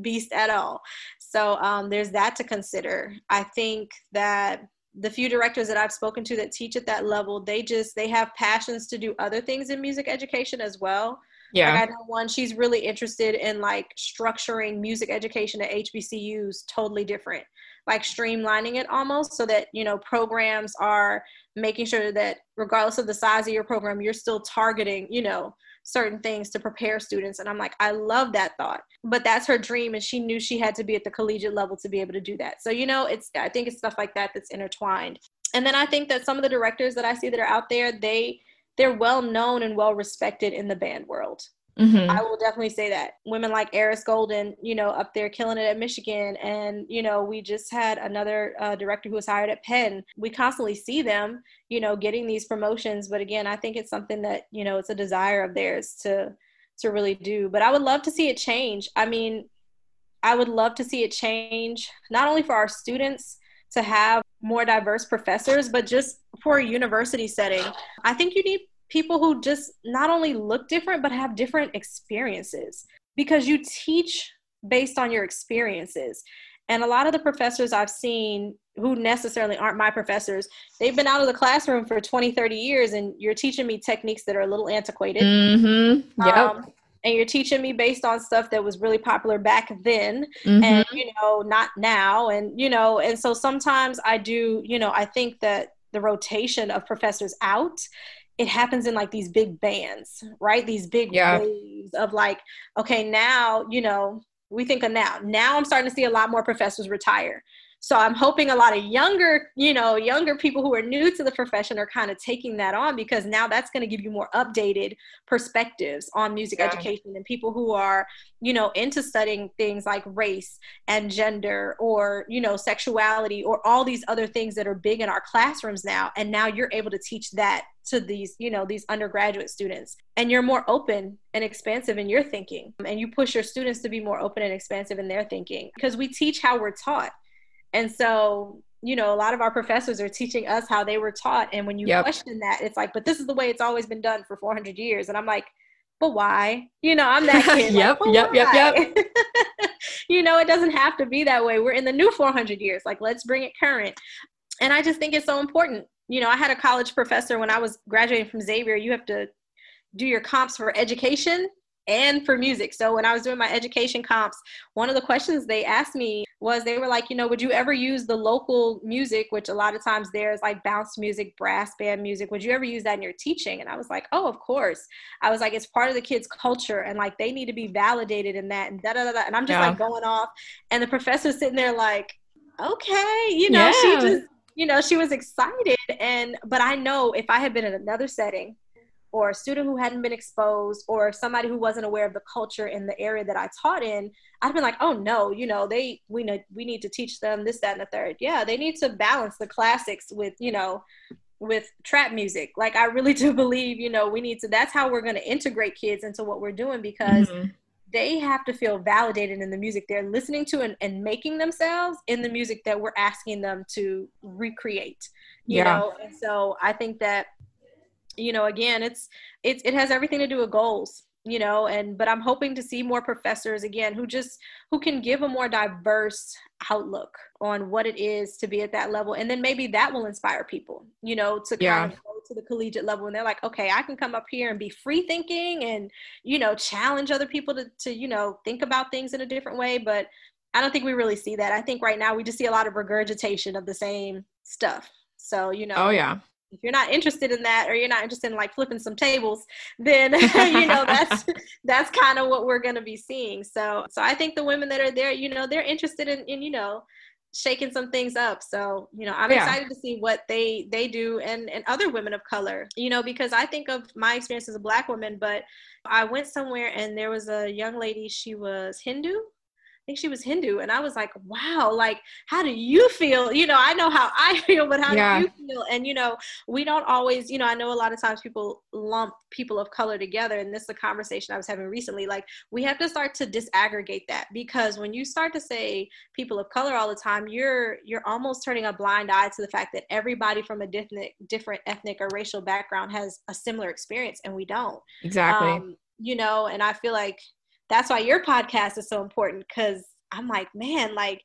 beast at all. So um, there's that to consider. I think that the few directors that I've spoken to that teach at that level, they just they have passions to do other things in music education as well. Yeah. Like I know one, she's really interested in like structuring music education at HBCUs totally different, like streamlining it almost so that, you know, programs are making sure that regardless of the size of your program, you're still targeting, you know, certain things to prepare students. And I'm like, I love that thought. But that's her dream. And she knew she had to be at the collegiate level to be able to do that. So, you know, it's, I think it's stuff like that that's intertwined. And then I think that some of the directors that I see that are out there, they, they're well known and well respected in the band world. Mm-hmm. I will definitely say that women like Eris Golden, you know, up there killing it at Michigan, and you know, we just had another uh, director who was hired at Penn. We constantly see them, you know, getting these promotions. But again, I think it's something that you know, it's a desire of theirs to to really do. But I would love to see it change. I mean, I would love to see it change not only for our students to have more diverse professors, but just for a university setting. I think you need people who just not only look different but have different experiences because you teach based on your experiences and a lot of the professors i've seen who necessarily aren't my professors they've been out of the classroom for 20 30 years and you're teaching me techniques that are a little antiquated mm-hmm. yep. Um, and you're teaching me based on stuff that was really popular back then mm-hmm. and you know not now and you know and so sometimes i do you know i think that the rotation of professors out it happens in like these big bands, right? These big yeah. waves of like, okay, now, you know, we think of now. Now I'm starting to see a lot more professors retire. So I'm hoping a lot of younger, you know, younger people who are new to the profession are kind of taking that on because now that's going to give you more updated perspectives on music yeah. education and people who are, you know, into studying things like race and gender or, you know, sexuality or all these other things that are big in our classrooms now. And now you're able to teach that to these, you know, these undergraduate students. And you're more open and expansive in your thinking. And you push your students to be more open and expansive in their thinking because we teach how we're taught and so, you know, a lot of our professors are teaching us how they were taught. And when you yep. question that, it's like, but this is the way it's always been done for 400 years. And I'm like, but why? You know, I'm that kid. yep, like, yep, yep, yep, you know, it doesn't have to be that way. We're in the new 400 years. Like, let's bring it current. And I just think it's so important. You know, I had a college professor when I was graduating from Xavier. You have to do your comps for education and for music. So when I was doing my education comps, one of the questions they asked me was they were like, you know, would you ever use the local music, which a lot of times there's like bounce music, brass band music. Would you ever use that in your teaching? And I was like, oh, of course. I was like, it's part of the kids' culture and like they need to be validated in that and da da da. And I'm just yeah. like going off. And the professor's sitting there like, okay, you know, yeah. she just, you know, she was excited. And, but I know if I had been in another setting or a student who hadn't been exposed or somebody who wasn't aware of the culture in the area that I taught in, I'd been like, oh no, you know, they, we know, we need to teach them this, that, and the third. Yeah. They need to balance the classics with, you know, with trap music. Like I really do believe, you know, we need to that's how we're going to integrate kids into what we're doing because mm-hmm. they have to feel validated in the music they're listening to and, and making themselves in the music that we're asking them to recreate. You yeah. know, and so I think that you know, again, it's it's it has everything to do with goals you know and but i'm hoping to see more professors again who just who can give a more diverse outlook on what it is to be at that level. And then maybe that will inspire people you know to yeah. kind of go to the collegiate level. And they're like okay i can come up here and be free thinking and you know challenge other people to, to you know think about things in a different way. But i don't think we really see that. I think right now we just see a lot of regurgitation of the same stuff. So you know oh yeah if you're not interested in that or you're not interested in like flipping some tables then you know that's that's kind of what we're going to be seeing so so i think the women that are there you know they're interested in, in you know shaking some things up so you know i'm yeah. excited to see what they they do and and other women of color you know because i think of my experience as a black woman but i went somewhere and there was a young lady she was hindu think she was Hindu. And I was like, wow, like, how do you feel? You know, I know how I feel, but how yeah. do you feel? And, you know, we don't always, you know, I know a lot of times people lump people of color together. And this is a conversation I was having recently. Like, we have to start to disaggregate that because when you start to say people of color all the time, you're, you're almost turning a blind eye to the fact that everybody from a different, different ethnic or racial background has a similar experience and we don't. Exactly. Um, you know, and I feel like that's why your podcast is so important because I'm like, man, like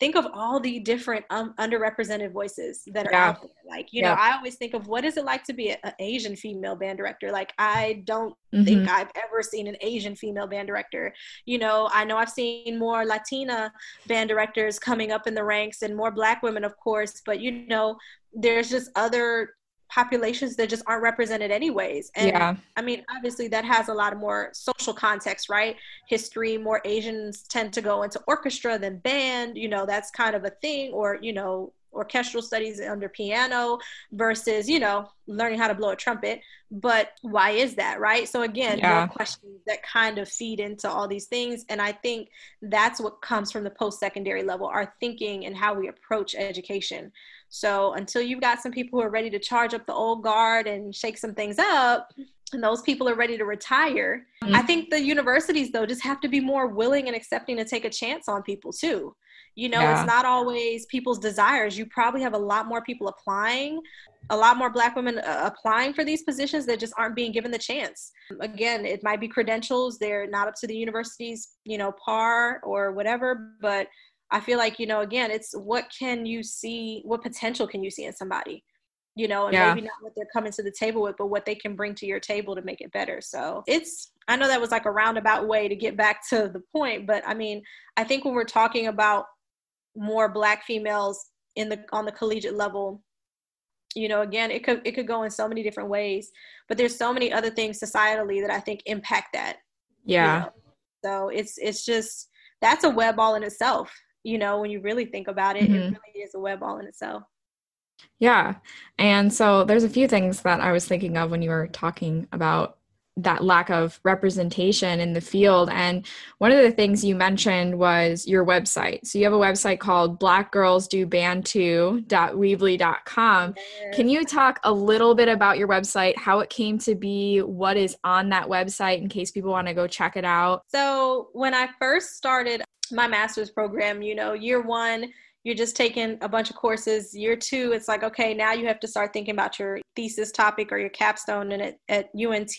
think of all the different um, underrepresented voices that are yeah. out there. Like, you yeah. know, I always think of what is it like to be an Asian female band director? Like, I don't mm-hmm. think I've ever seen an Asian female band director. You know, I know I've seen more Latina band directors coming up in the ranks and more Black women, of course, but you know, there's just other populations that just aren't represented anyways and yeah. i mean obviously that has a lot of more social context right history more asians tend to go into orchestra than band you know that's kind of a thing or you know orchestral studies under piano versus you know learning how to blow a trumpet. But why is that right? So again yeah. questions that kind of feed into all these things. And i think that's what comes from the post-secondary level our thinking and how we approach education. So until you've got some people who are ready to charge up the old guard and shake some things up, and those people are ready to retire, mm-hmm. I think the universities though just have to be more willing and accepting to take a chance on people too. You know, yeah. it's not always people's desires. You probably have a lot more people applying, a lot more black women uh, applying for these positions that just aren't being given the chance. Again, it might be credentials, they're not up to the university's, you know, par or whatever, but I feel like, you know, again, it's what can you see, what potential can you see in somebody? You know, and yeah. maybe not what they're coming to the table with, but what they can bring to your table to make it better. So it's, I know that was like a roundabout way to get back to the point, but I mean, I think when we're talking about more black females in the on the collegiate level, you know, again, it could it could go in so many different ways, but there's so many other things societally that I think impact that. Yeah. You know? So it's it's just that's a web all in itself you know when you really think about it mm-hmm. it really is a web all in itself yeah. And so there's a few things that i was thinking of when you were talking about that lack of representation in the field. And one of the things you mentioned was your website. So you have a website called blackgirlsdoband2.weebly.com yes. can you talk a little bit about your website how it came to be what is on that website in case people want to go check it out? So when i first started my master's program, you know, year one, you're just taking a bunch of courses. Year two, it's like, okay, now you have to start thinking about your thesis topic or your capstone. And at, at UNT,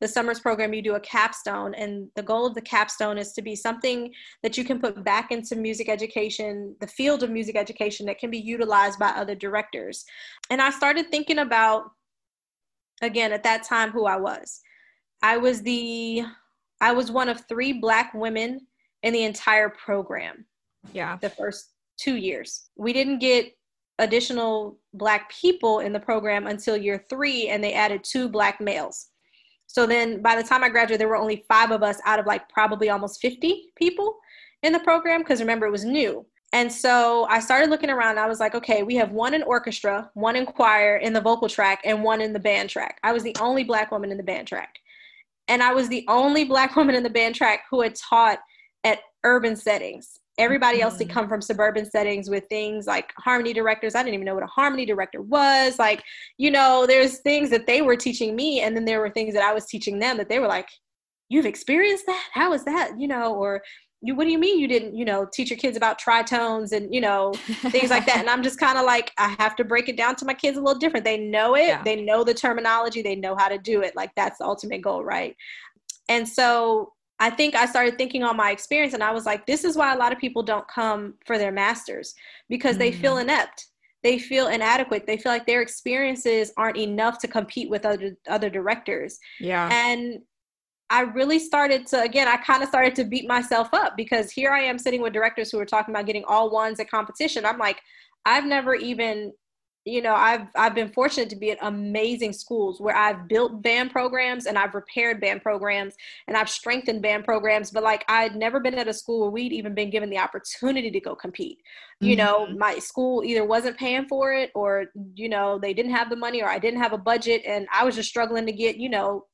the summers program, you do a capstone. And the goal of the capstone is to be something that you can put back into music education, the field of music education that can be utilized by other directors. And I started thinking about, again, at that time, who I was. I was the, I was one of three Black women in the entire program. Yeah. The first two years. We didn't get additional black people in the program until year three, and they added two black males. So then by the time I graduated, there were only five of us out of like probably almost 50 people in the program because remember, it was new. And so I started looking around. I was like, okay, we have one in orchestra, one in choir in the vocal track, and one in the band track. I was the only black woman in the band track. And I was the only black woman in the band track who had taught at urban settings. Everybody else had mm-hmm. come from suburban settings with things like harmony directors. I didn't even know what a harmony director was. Like, you know, there's things that they were teaching me, and then there were things that I was teaching them that they were like, You've experienced that? How is that? You know, or you what do you mean you didn't you know teach your kids about tritones and you know things like that and i'm just kind of like i have to break it down to my kids a little different they know it yeah. they know the terminology they know how to do it like that's the ultimate goal right and so i think i started thinking on my experience and i was like this is why a lot of people don't come for their masters because mm-hmm. they feel mm-hmm. inept they feel inadequate they feel like their experiences aren't enough to compete with other other directors yeah and I really started to again, I kind of started to beat myself up because here I am sitting with directors who are talking about getting all ones at competition. I'm like, I've never even, you know, I've I've been fortunate to be at amazing schools where I've built band programs and I've repaired band programs and I've strengthened band programs, but like I'd never been at a school where we'd even been given the opportunity to go compete. Mm-hmm. You know, mm-hmm. my school either wasn't paying for it or, you know, they didn't have the money or I didn't have a budget and I was just struggling to get, you know,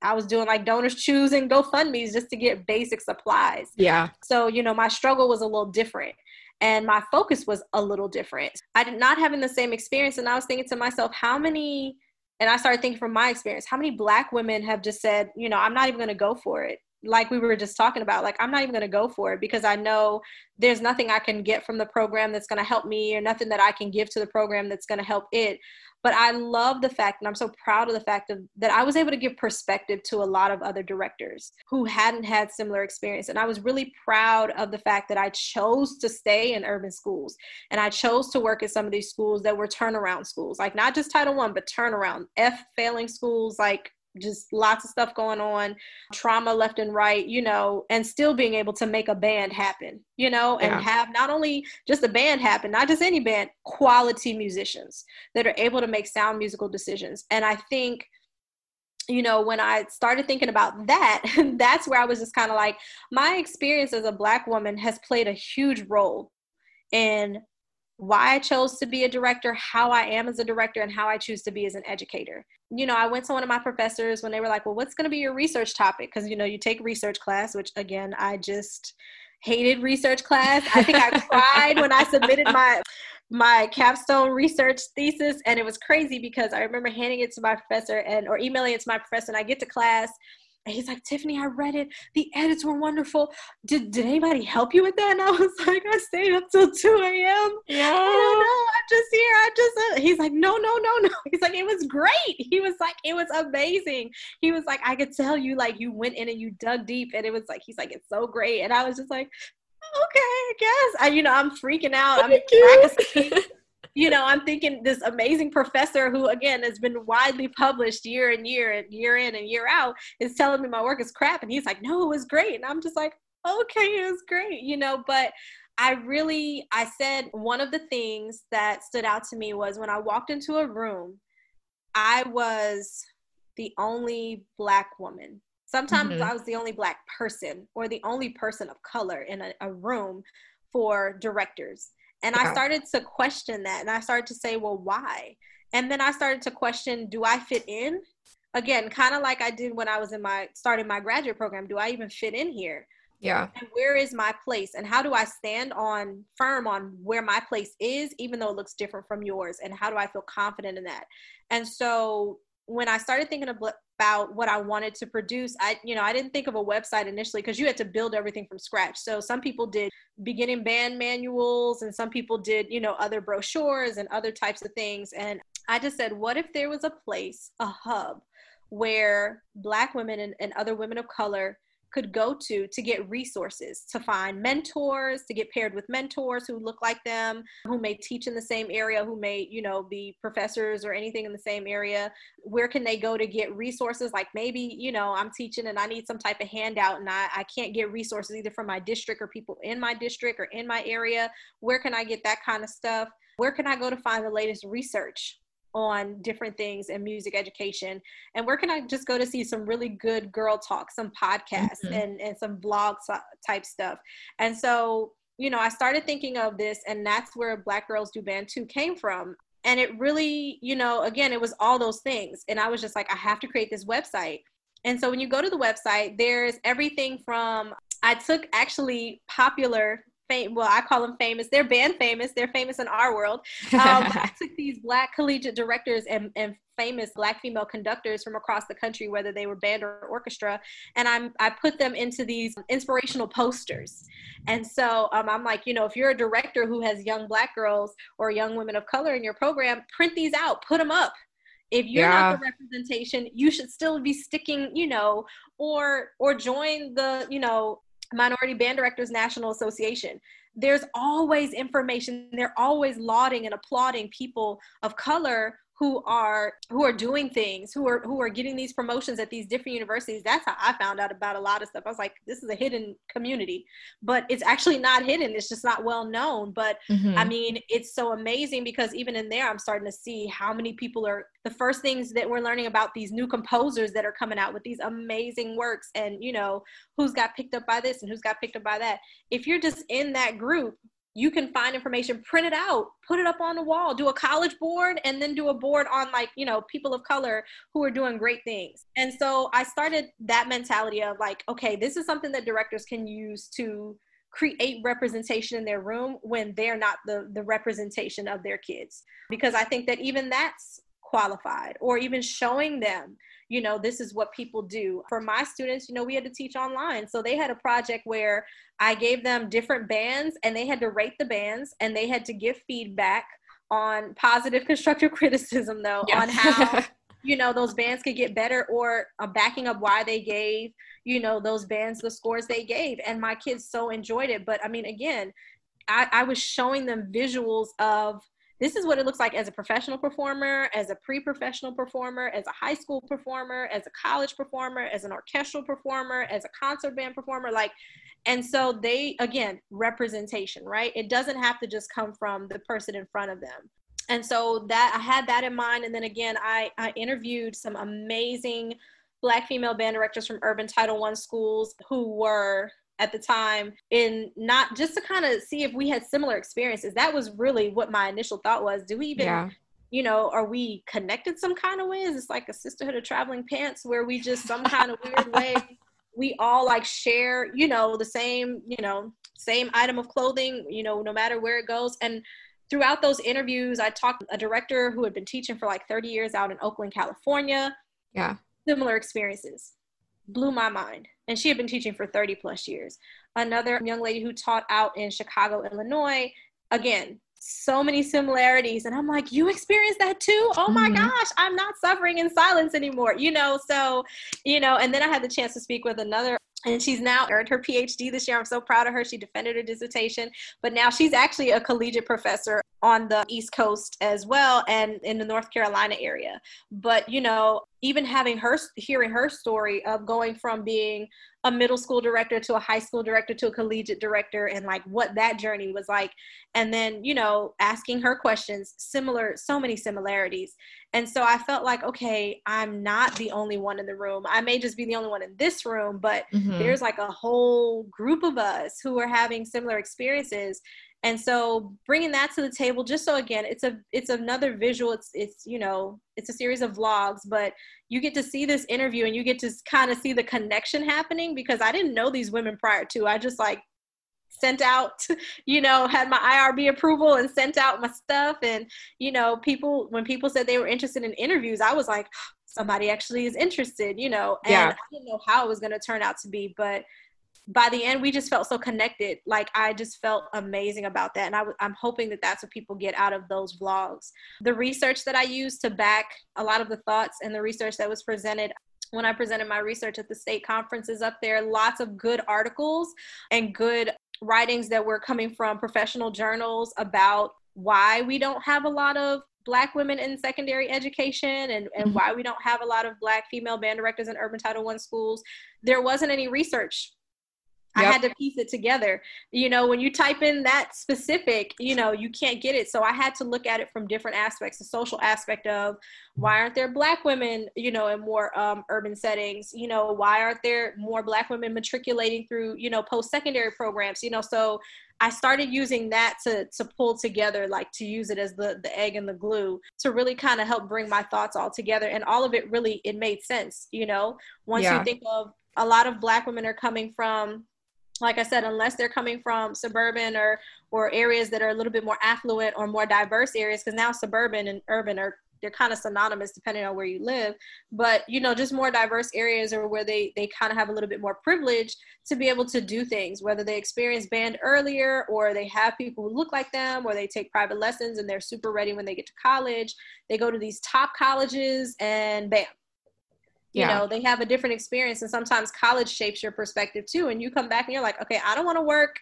I was doing like donors choosing GoFundMe's just to get basic supplies. Yeah. So, you know, my struggle was a little different and my focus was a little different. I did not having the same experience. And I was thinking to myself, how many, and I started thinking from my experience, how many black women have just said, you know, I'm not even going to go for it. Like we were just talking about, like, I'm not even going to go for it because I know there's nothing I can get from the program that's going to help me or nothing that I can give to the program that's going to help it but i love the fact and i'm so proud of the fact of, that i was able to give perspective to a lot of other directors who hadn't had similar experience. And i was really proud of the fact that i chose to stay in urban schools and i chose to work at some of these schools that were turnaround schools. Like not just title one but turnaround f failing schools like just lots of stuff going on, trauma left and right, you know, and still being able to make a band happen, you know, and yeah. have not only just a band happen, not just any band, quality musicians that are able to make sound musical decisions. And I think you know, when I started thinking about that, that's where I was just kind of like, my experience as a Black woman has played a huge role in why I chose to be a director, how I am as a director, and how I choose to be as an educator. You know, I went to one of my professors when they were like, Well, what's going to be your research topic? Because, you know, you take research class, which again, I just hated research class. I think I cried when I submitted my my capstone research thesis and it was crazy because I remember handing it to my professor and or emailing it to my professor and I get to class and he's like, Tiffany, I read it. The edits were wonderful. Did, did anybody help you with that? And I was like, I stayed up till 2 a.m. Yeah. I I'm just here. I just, uh, he's like, no, no, no, no. He's like, it was great. He was like, it was amazing. He was like, I could tell you, like, you went in and you dug deep. And it was like, he's like, it's so great. And I was just like, okay, I guess. I, you know, I'm freaking out. I'm practicing you know, I'm thinking this amazing professor who, again, has been widely published year and year and year in and year out is telling me my work is crap. And he's like, no, it was great. And I'm just like, okay, it was great, you know, but I really, I said one of the things that stood out to me was when I walked into a room, I was the only Black woman. Sometimes mm-hmm. I was the only Black person or the only person of color in a, a room for directors. And yeah. I started to question that and I started to say, well, why? And then I started to question, do I fit in? Again, kind of like I did when I was in my starting my graduate program. Do I even fit in here? Yeah. And where is my place? And how do I stand on firm on where my place is, even though it looks different from yours? And how do I feel confident in that? And so when I started thinking about what I wanted to produce, I, you know, I didn't think of a website initially because you had to build everything from scratch. So some people did beginning band manuals and some people did, you know, other brochures and other types of things. And I just said, what if there was a place, a hub where Black women and, and other women of color could go to to get resources, to find mentors, to get paired with mentors who look like them, who may teach in the same area, who may, you know, be professors or anything in the same area. Where can they go to get resources? Like maybe, you know, I'm teaching and I need some type of handout and I, I can't get resources either from my district or people in my district or in my area. Where can I get that kind of stuff? Where can I go to find the latest research? On different things in music education and where can i just go to see some really good girl talk some podcasts mm-hmm. and, and some blog type stuff and so you know, I started thinking of this, and that's where Black Girls Do Band Too came from. And it really, you know, again, it was all those things. And I was just like, I have to create this website. And so when you go to the website, there's everything from I took actually popular fame well i call them famous. They're band famous. They're famous in our world. Um, i took these black collegiate directors and, and famous black female conductors from across the country whether they were band or orchestra and i'm i put them into these inspirational posters. And so um, i'm like you know if you're a director who has young black girls or young women of color in your program print these out put them up. If you're yeah. not the representation you should still be sticking you know or or join the you know Minority Band Directors National Association. There's always information. They're always lauding and applauding people of color who are who are doing things who are who are getting these promotions at these different universities that's how i found out about a lot of stuff. I was like this is a hidden community but it's actually not hidden. It's just not well known. But mm-hmm. i mean it's so amazing because even in there i'm starting to see how many people are the first things that we're learning about these new composers that are coming out with these amazing works and you know who's got picked up by this and who's got picked up by that. If you're just in that group you can find information, print it out, put it up on the wall, do a college board, and then do a board on like, you know, people of color who are doing great things. And so I started that mentality of like, okay, this is something that directors can use to create representation in their room when they're not the, the representation of their kids. Because I think that even that's qualified, or even showing them you know this is what people do. For my students you know we had to teach online. So they had a project where i gave them different bands and they had to rate the bands and they had to give feedback on positive constructive criticism though yeah. on how you know those bands could get better or uh, backing up why they gave you know those bands the scores they gave. And my kids so enjoyed it. But i mean again I, I was showing them visuals of this is what it looks like as a professional performer, as a pre professional performer, as a high school performer, as a college performer, as an orchestral performer, as a concert band performer. Like, and so they, again, representation, right? It doesn't have to just come from the person in front of them. And so that I had that in mind. And then again, I, I interviewed some amazing Black female band directors from urban Title One schools who were at the time in not just to kind of see if we had similar experiences. That was really what my initial thought was. Do we even yeah. you know, are we connected some kind of way? Is it's like a sisterhood of traveling pants where we just some kind of weird way we all like share, you know, the same, you know, same item of clothing, you know, no matter where it goes. And throughout those interviews, I talked a director who had been teaching for like 30 years out in Oakland, California. Yeah. Similar experiences blew my mind. And she had been teaching for 30 plus years. Another young lady who taught out in Chicago, Illinois, again, so many similarities. And I'm like, you experienced that too? Oh my mm-hmm. gosh, I'm not suffering in silence anymore, you know? So, you know, and then I had the chance to speak with another and she's now earned her PhD this year. I'm so proud of her. She defended her dissertation, but now she's actually a collegiate professor on the East Coast as well and in the North Carolina area. But, you know, even having her, hearing her story of going from being a middle school director to a high school director to a collegiate director and like what that journey was like. And then you know asking her questions similar so many similarities. And so i felt like okay i'm not the only one in the room. I may just be the only one in this room but mm-hmm. there's like a whole group of us who are having similar experiences and so bringing that to the table just so again it's a it's another visual it's it's you know it's a series of vlogs but you get to see this interview and you get to kind of see the connection happening because i didn't know these women prior to i just like sent out you know had my irb approval and sent out my stuff and you know people when people said they were interested in interviews i was like somebody actually is interested you know and yeah. i didn't know how it was going to turn out to be but by the end we just felt so connected. Like i just felt amazing about that. And i w- i'm hoping that that's what people get out of those vlogs. The research that i used to back a lot of the thoughts and the research that was presented when i presented my research at the state conferences up there lots of good articles and good writings that were coming from professional journals about why we don't have a lot of black women in secondary education and, and mm-hmm. why we don't have a lot of black female band directors in urban title one schools. There wasn't any research Yep. I had to piece it together. You know, when you type in that specific, you know, you can't get it. So I had to look at it from different aspects the social aspect of why aren't there black women, you know, in more um, urban settings? You know, why aren't there more black women matriculating through, you know, post secondary programs? You know, so I started using that to to pull together, like to use it as the the egg and the glue to really kind of help bring my thoughts all together. And all of it really it made sense, you know. Once yeah. you think of a lot of black women are coming from like I said, unless they're coming from suburban or or areas that are a little bit more affluent or more diverse areas, because now suburban and urban are they're kind of synonymous depending on where you live. But you know, just more diverse areas or where they they kind of have a little bit more privilege to be able to do things, whether they experience band earlier or they have people who look like them, or they take private lessons and they're super ready when they get to college. They go to these top colleges and bam, you yeah. know they have a different experience and sometimes college shapes your perspective too and you come back and you're like okay i don't want to work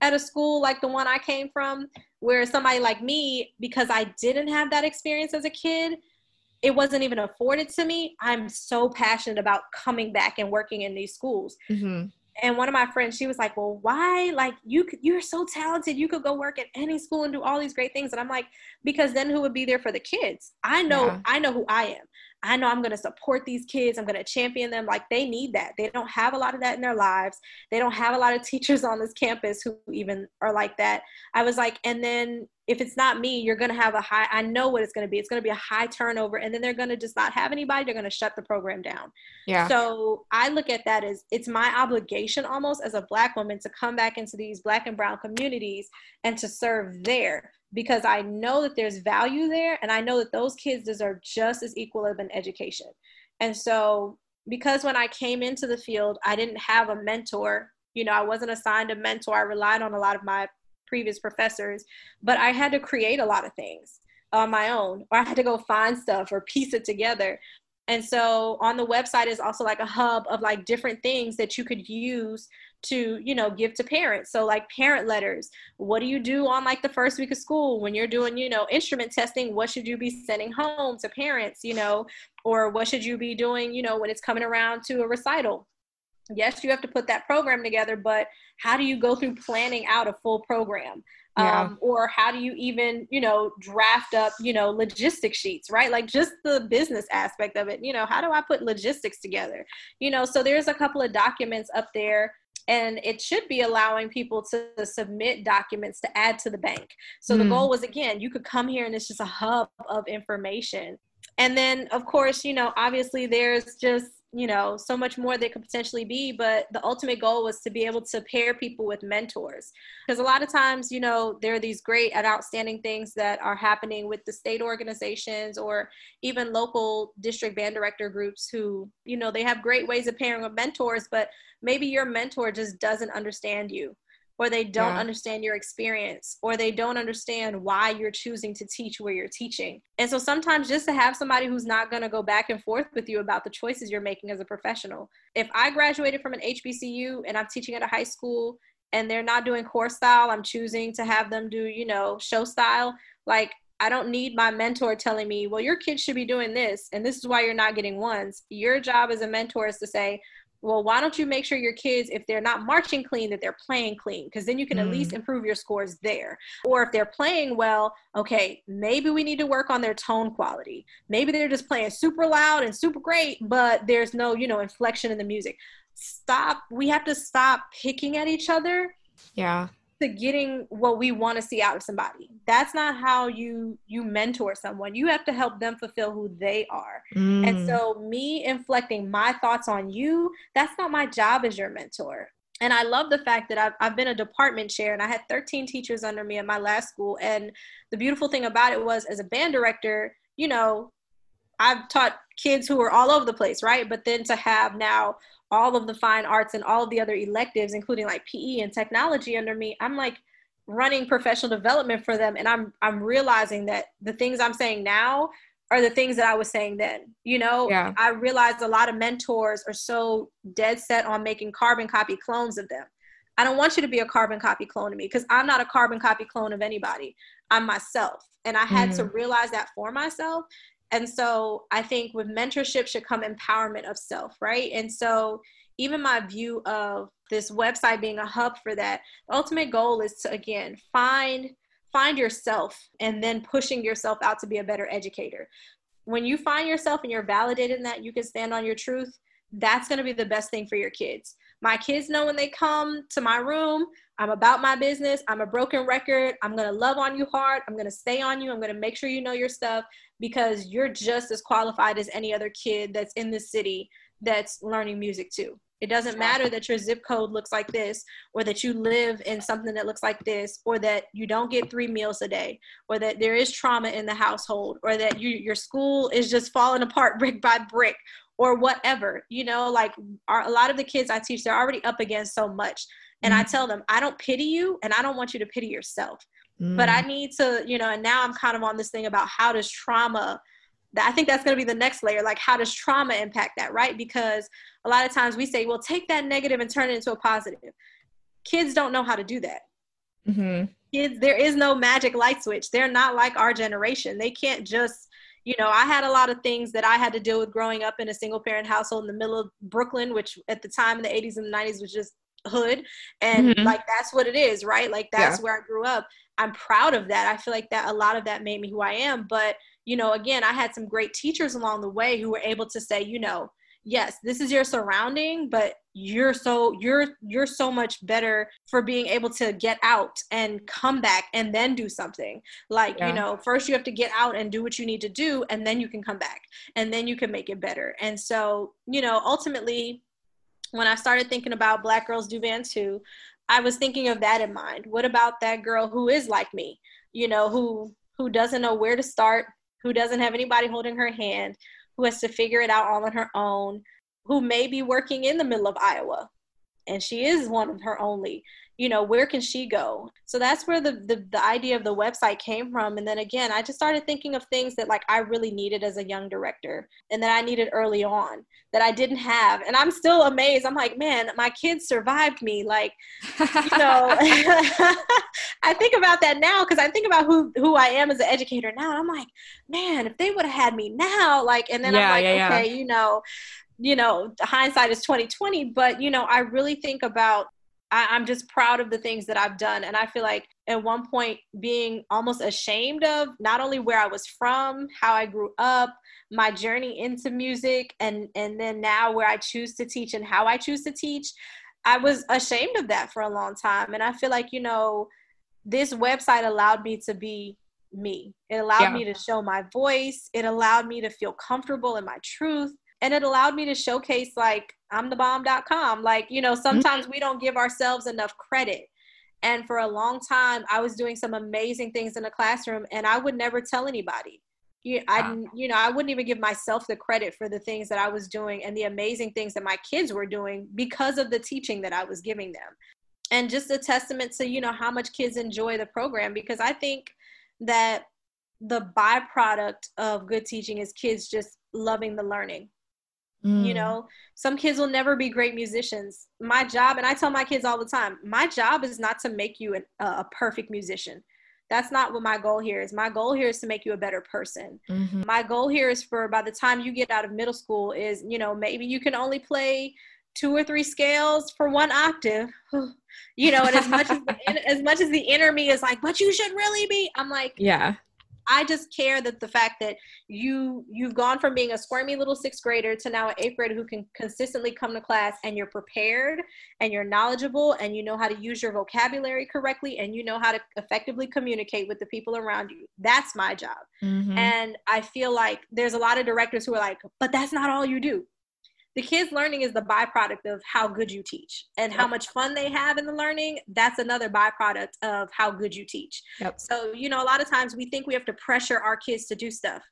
at a school like the one i came from where somebody like me because i didn't have that experience as a kid it wasn't even afforded to me i'm so passionate about coming back and working in these schools mm-hmm. and one of my friends she was like well why like you could you're so talented you could go work at any school and do all these great things and i'm like because then who would be there for the kids i know yeah. i know who i am I know I'm going to support these kids. I'm going to champion them. Like they need that. They don't have a lot of that in their lives. They don't have a lot of teachers on this campus who even are like that. I was like, and then if it's not me, you're going to have a high, I know what it's going to be. It's going to be a high turnover. And then they're going to just not have anybody. They're going to shut the program down. Yeah. So I look at that as it's my obligation almost as a Black woman to come back into these Black and Brown communities and to serve there because I know that there's value there and I know that those kids deserve just as equal of an education. And so, because when I came into the field, I didn't have a mentor, you know, I wasn't assigned a mentor. I relied on a lot of my previous professors, but I had to create a lot of things on my own, or I had to go find stuff or piece it together. And so on the website is also like a hub of like different things that you could use to you know give to parents. So like parent letters what do you do on like the first week of school when you're doing you know instrument testing? What should you be sending home to parents you know or what should you be doing you know when it's coming around to a recital yes you have to put that program together but how do you go through planning out a full program? Yeah. um, or how do you even you know draft up you know logistic sheets right? Like just the business aspect of it. You know how do i put logistics together? You know so there's a couple of documents up there and it should be allowing people to submit documents to add to the bank. So mm. the goal was again you could come here and it's just a hub of information. And then of course you know obviously there's just you know so much more they could potentially be but the ultimate goal was to be able to pair people with mentors. Because a lot of times you know there are these great and outstanding things that are happening with the state organizations or even local district band director groups who you know they have great ways of pairing with mentors but maybe your mentor just doesn't understand you or they don't yeah. understand your experience or they don't understand why you're choosing to teach where you're teaching. And so sometimes just to have somebody who's not going to go back and forth with you about the choices you're making as a professional. If I graduated from an HBCU and I'm teaching at a high school and they're not doing corps style, I'm choosing to have them do, you know, show style, like I don't need my mentor telling me, well, your kids should be doing this, and this is why you're not getting ones. Your job as a mentor is to say, well why don't you make sure your kids if they're not marching clean that they're playing clean because then you can mm. at least improve your scores there. Or if they're playing well okay maybe we need to work on their tone quality. Maybe they're just playing super loud and super great but there's no you know inflection in the music. Stop we have to stop picking at each other. Yeah to getting what we want to see out of somebody. That's not how you you mentor someone. You have to help them fulfill who they are. Mm. And so me inflecting my thoughts on you, that's not my job as your mentor. And I love the fact that I've, I've been a department chair and I had 13 teachers under me at my last school. And the beautiful thing about it was, as a band director, you know, I've taught kids who are all over the place, right? But then to have now all of the fine arts and all of the other electives, including like PE and technology under me, I'm like running professional development for them. And I'm I'm realizing that the things I'm saying now are the things that I was saying then. You know, yeah. I realized a lot of mentors are so dead set on making carbon copy clones of them. I don't want you to be a carbon copy clone of me because I'm not a carbon copy clone of anybody. I'm myself. And I had mm. to realize that for myself and so I think with mentorship should come empowerment of self, right? And so even my view of this website being a hub for that, the ultimate goal is to again find find yourself and then pushing yourself out to be a better educator. When you find yourself and you're validated in that you can stand on your truth, that's going to be the best thing for your kids. My kids know when they come to my room, I'm about my business. I'm a broken record. I'm going to love on you hard. I'm going to stay on you. I'm going to make sure you know your stuff because you're just as qualified as any other kid that's in the city that's learning music too. It doesn't matter that your zip code looks like this, or that you live in something that looks like this, or that you don't get three meals a day, or that there is trauma in the household, or that you, your school is just falling apart brick by brick, or whatever. You know, like our, a lot of the kids I teach, they're already up against so much. And mm-hmm. I tell them, I don't pity you, and I don't want you to pity yourself. Mm-hmm. But I mm. need to, you know, and now I'm kind of on this thing about how does trauma I think that's going to be the next layer. Like, how does trauma impact that, right? Because a lot of times we say, well, take that negative and turn it into a positive. Kids don't know how to do that. Mm-hmm. Kids, there is no magic light switch. They're not like our generation. They can't just, you know, I had a lot of things that I had to deal with growing up in a single parent household in the middle of Brooklyn, which at the time in the 80s and the 90s was just hood. And mm-hmm. like, that's what it is, right? Like, that's yeah. where I grew up. I'm proud of that. I feel like that a lot of that made me who I am. But you know, again, I had some great teachers along the way who were able to say, you know, yes, this is your surrounding, but you're so you're you're so much better for being able to get out and come back and then do something. Like, yeah. you know, first you have to get out and do what you need to do and then you can come back and then you can make it better. And so, you know, ultimately when I started thinking about Black Girls Do Band too, I was thinking of that in mind. What about that girl who is like me? You know, who who doesn't know where to start, who doesn't have anybody holding her hand, who has to figure it out all on her own, who may be working in the middle of Iowa. And she is one of her only you know where can she go? So that's where the, the the idea of the website came from. And then again i just started thinking of things that like i really needed as a young director and that i needed early on that i didn't have. And i'm still amazed. I'm like man my kids survived me. Like you know i think about that now because i think about who who i am as an educator now. And i'm like man if they would have had me now like and then yeah, i'm like yeah, okay yeah. you know you know hindsight is 2020 but you know i really think about I, am just proud of the things that I've done. And I feel like at one point being almost ashamed of not only where I was from, how I grew up, my journey into music, and and then now where I choose to teach and how I choose to teach. I was ashamed of that for a long time. And I feel like, you know, this website allowed me to be me. It allowed yeah. me to show my voice. It allowed me to feel comfortable in my truth and it allowed me to showcase like i'm the bomb.com like you know sometimes mm-hmm. we don't give ourselves enough credit. And for a long time i was doing some amazing things in the classroom and i would never tell anybody. You, I, you know, I wouldn't even give myself the credit for the things that I was doing and the amazing things that my kids were doing because of the teaching that I was giving them. And just a testament to, you know, how much kids enjoy the program because I think that the byproduct of good teaching is kids just loving the learning Mm. You know, some kids will never be great musicians. My job, and I tell my kids all the time, my job is not to make you an, a perfect musician. That's not what my goal here is. My goal here is to make you a better person. Mm-hmm. My goal here is for by the time you get out of middle school is, you know, maybe you can only play two or three scales for one octave. you know, and as much as the, as much as the inner me is like, but you should really be. I'm like, yeah, I just care that the fact that you you've gone from being a squirmy little sixth grader to now an eighth grader who can consistently come to class and you're prepared and you're knowledgeable and you know how to use your vocabulary correctly and you know how to effectively communicate with the people around you. That's my job. Mm-hmm. And I feel like there's a lot of directors who are like, but that's not all you do the kids learning is the byproduct of how good you teach and how much fun they have in the learning. That's another byproduct of how good you teach. Yep. so you know a lot of times we think we have to pressure our kids to do stuff.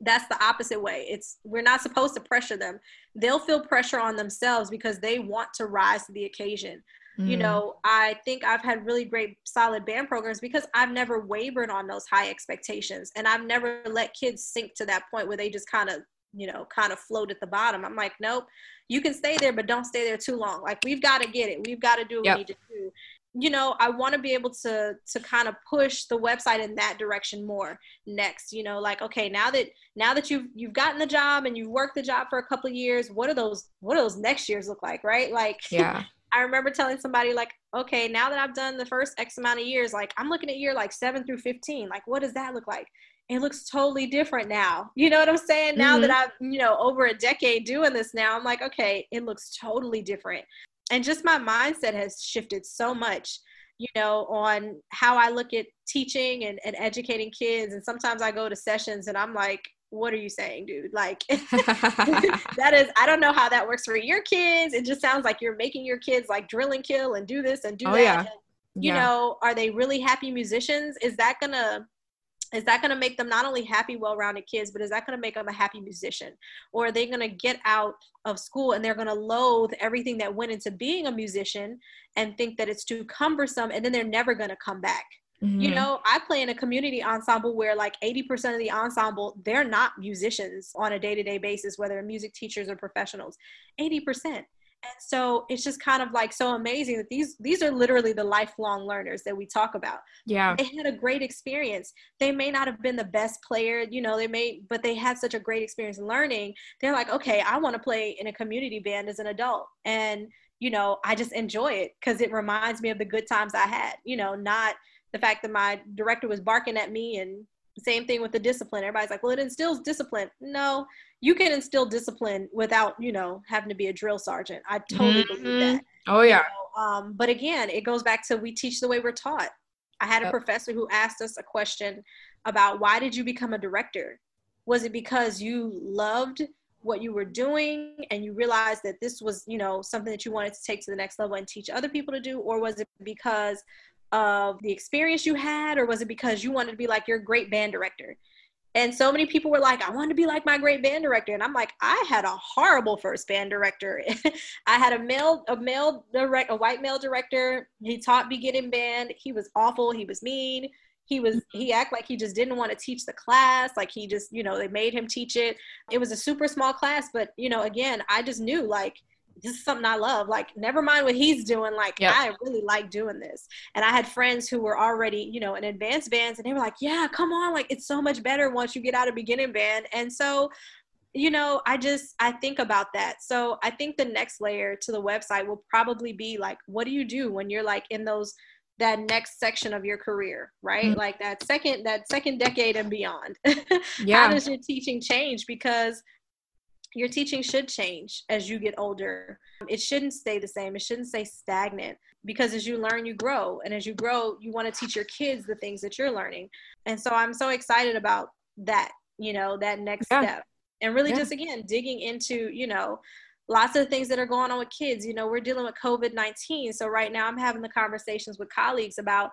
That's the opposite way. It's we're not supposed to pressure them. They'll feel pressure on themselves because they want to rise to the occasion. Mm. you know i think i've had really great solid band programs because i've never wavered on those high expectations and i've never let kids sink to that point where they just kind of you know, kind of float at the bottom. I'm like, nope, you can stay there, but don't stay there too long. Like we've got to get it. We've got to do what yep. we need to do. you know i want to be able to to kind of push the website in that direction more next you know like okay now that now that you've you've gotten the job and you've worked the job for a couple of years what are those what do those next years look like right like yeah i remember telling somebody like okay now that i've done the first x amount of years like i'm looking at year like 7 through 15 like what does that look like it looks totally different now. You know what I'm saying? Now mm-hmm. that I've, you know, over a decade doing this now, I'm like, okay, it looks totally different. And just my mindset has shifted so much, you know, on how I look at teaching and, and educating kids. And sometimes I go to sessions and I'm like, what are you saying, dude? Like, that is, I don't know how that works for your kids. It just sounds like you're making your kids like drill and kill and do this and do oh, that. Yeah. And, you yeah. know, are they really happy musicians? Is that gonna is that going to make them not only happy well-rounded kids but is that going to make them a happy musician? Or are they going to get out of school and they're going to loathe everything that went into being a musician and think that it's too cumbersome and then they're never going to come back? Mm-hmm. you know i play in a community ensemble where like 80% of the ensemble they're not musicians on a day-to-day basis whether music teachers or professionals. 80% and so it's just kind of like so amazing that these these are literally the lifelong learners that we talk about. Yeah. They had a great experience. They may not have been the best player you know they may but they had such a great experience learning. They're like okay i want to play in a community band as an adult. And you know i just enjoy it because it reminds me of the good times i had you know not the fact that my director was barking at me and same thing with the discipline. Everybody's like well it instills discipline. No you can instill discipline without you know having to be a drill sergeant. I totally mm-hmm. believe that. Oh yeah. Um, but again it goes back to we teach the way we're taught. I had a yep. professor who asked us a question about why did you become a director? Was it because you loved what you were doing and you realized that this was you know something that you wanted to take to the next level and teach other people to do? Or was it because of the experience you had or was it because you wanted to be like your great band director and so many people were like, I want to be like my great band director. And I'm like, I had a horrible first band director. I had a male, a male direct, a white male director. He taught beginning band. He was awful. He was mean. He was, he mm-hmm. acted like he just didn't want to teach the class. Like he just, you know, they made him teach it. It was a super small class, but you know, again, I just knew like this is something I love. Like, never mind what he's doing. Like, yep. I really like doing this. And I had friends who were already, you know, in advanced bands, and they were like, "Yeah, come on! Like, it's so much better once you get out of beginning band." And so, you know, I just I think about that. So I think the next layer to the website will probably be like, what do you do when you're like in those that next section of your career, right? Mm-hmm. Like that second that second decade and beyond. Yeah. How does your teaching change? Because your teaching should change as you get older. It shouldn't stay the same. It shouldn't stay stagnant because as you learn, you grow. And as you grow, you want to teach your kids the things that you're learning. And so I'm so excited about that, you know, that next yeah. step. And really yeah. just again, digging into, you know, lots of things that are going on with kids. You know, we're dealing with COVID 19. So right now I'm having the conversations with colleagues about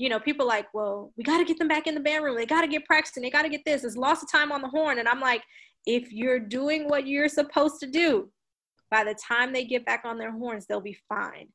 you know, people like, well, we got to get them back in the band room. They got to get practicing. They got to get this. It's lots of time on the horn. And I'm like, if you're doing what you're supposed to do, by the time they get back on their horns, they'll be fine.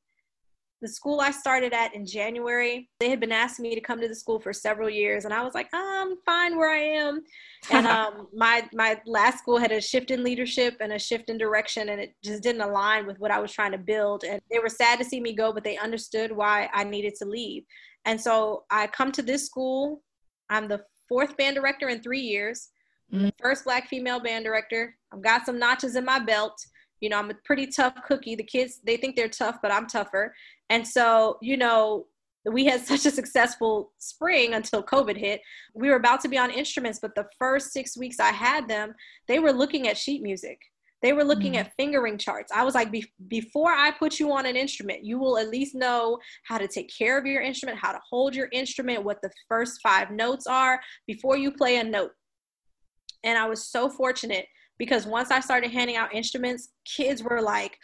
The school I started at in January, they had been asking me to come to the school for several years, and I was like, I'm fine where I am. And um, my my last school had a shift in leadership and a shift in direction, and it just didn't align with what I was trying to build. And they were sad to see me go, but they understood why I needed to leave. And so I come to this school. I'm the fourth band director in three years. Mm-hmm. First black female band director. I've got some notches in my belt. You know, I'm a pretty tough cookie. The kids, they think they're tough, but I'm tougher. And so, you know, we had such a successful spring until COVID hit. We were about to be on instruments, but the first six weeks I had them, they were looking at sheet music. They were looking mm. at fingering charts. I was like, Be- before I put you on an instrument, you will at least know how to take care of your instrument, how to hold your instrument, what the first five notes are before you play a note. And I was so fortunate because once I started handing out instruments, kids were like,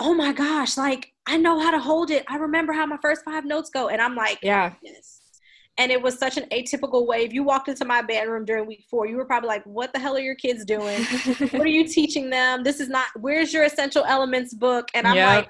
oh my gosh, like I know how to hold it. I remember how my first five notes go. And I'm like, yeah. Yes. And it was such an atypical way. If you walked into my band room during week four, you were probably like, what the hell are your kids doing? what are you teaching them? This is not, where's your essential elements book? And I'm yep. like,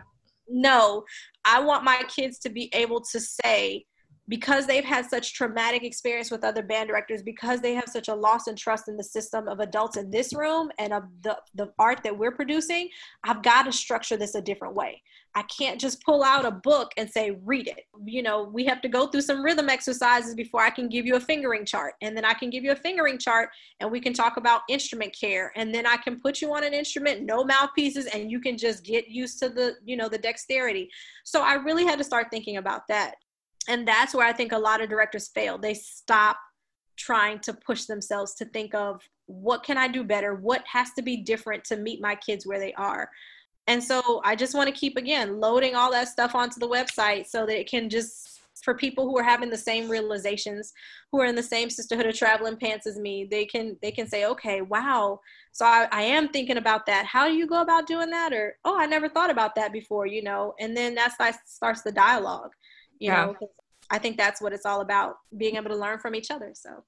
no, I want my kids to be able to say, because they've had such traumatic experience with other band directors because they have such a loss and trust in the system of adults in this room and of the, the art that we're producing i've got to structure this a different way. I can't just pull out a book and say read it. You know we have to go through some rhythm exercises before i can give you a fingering chart and then i can give you a fingering chart and we can talk about instrument care and then i can put you on an instrument no mouthpieces and you can just get used to the you know the dexterity. So i really had to start thinking about that and that's where i think a lot of directors fail. They stop trying to push themselves to think of what can i do better? What has to be different to meet my kids where they are? And so i just want to keep again loading all that stuff onto the website so that it can just for people who are having the same realizations who are in the same sisterhood of traveling pants as me they can they can say okay wow. So I, I am thinking about that. How do you go about doing that? Or oh i never thought about that before you know? And then that's that starts the dialogue you yeah. know i think that's what it's all about being able to learn from each other so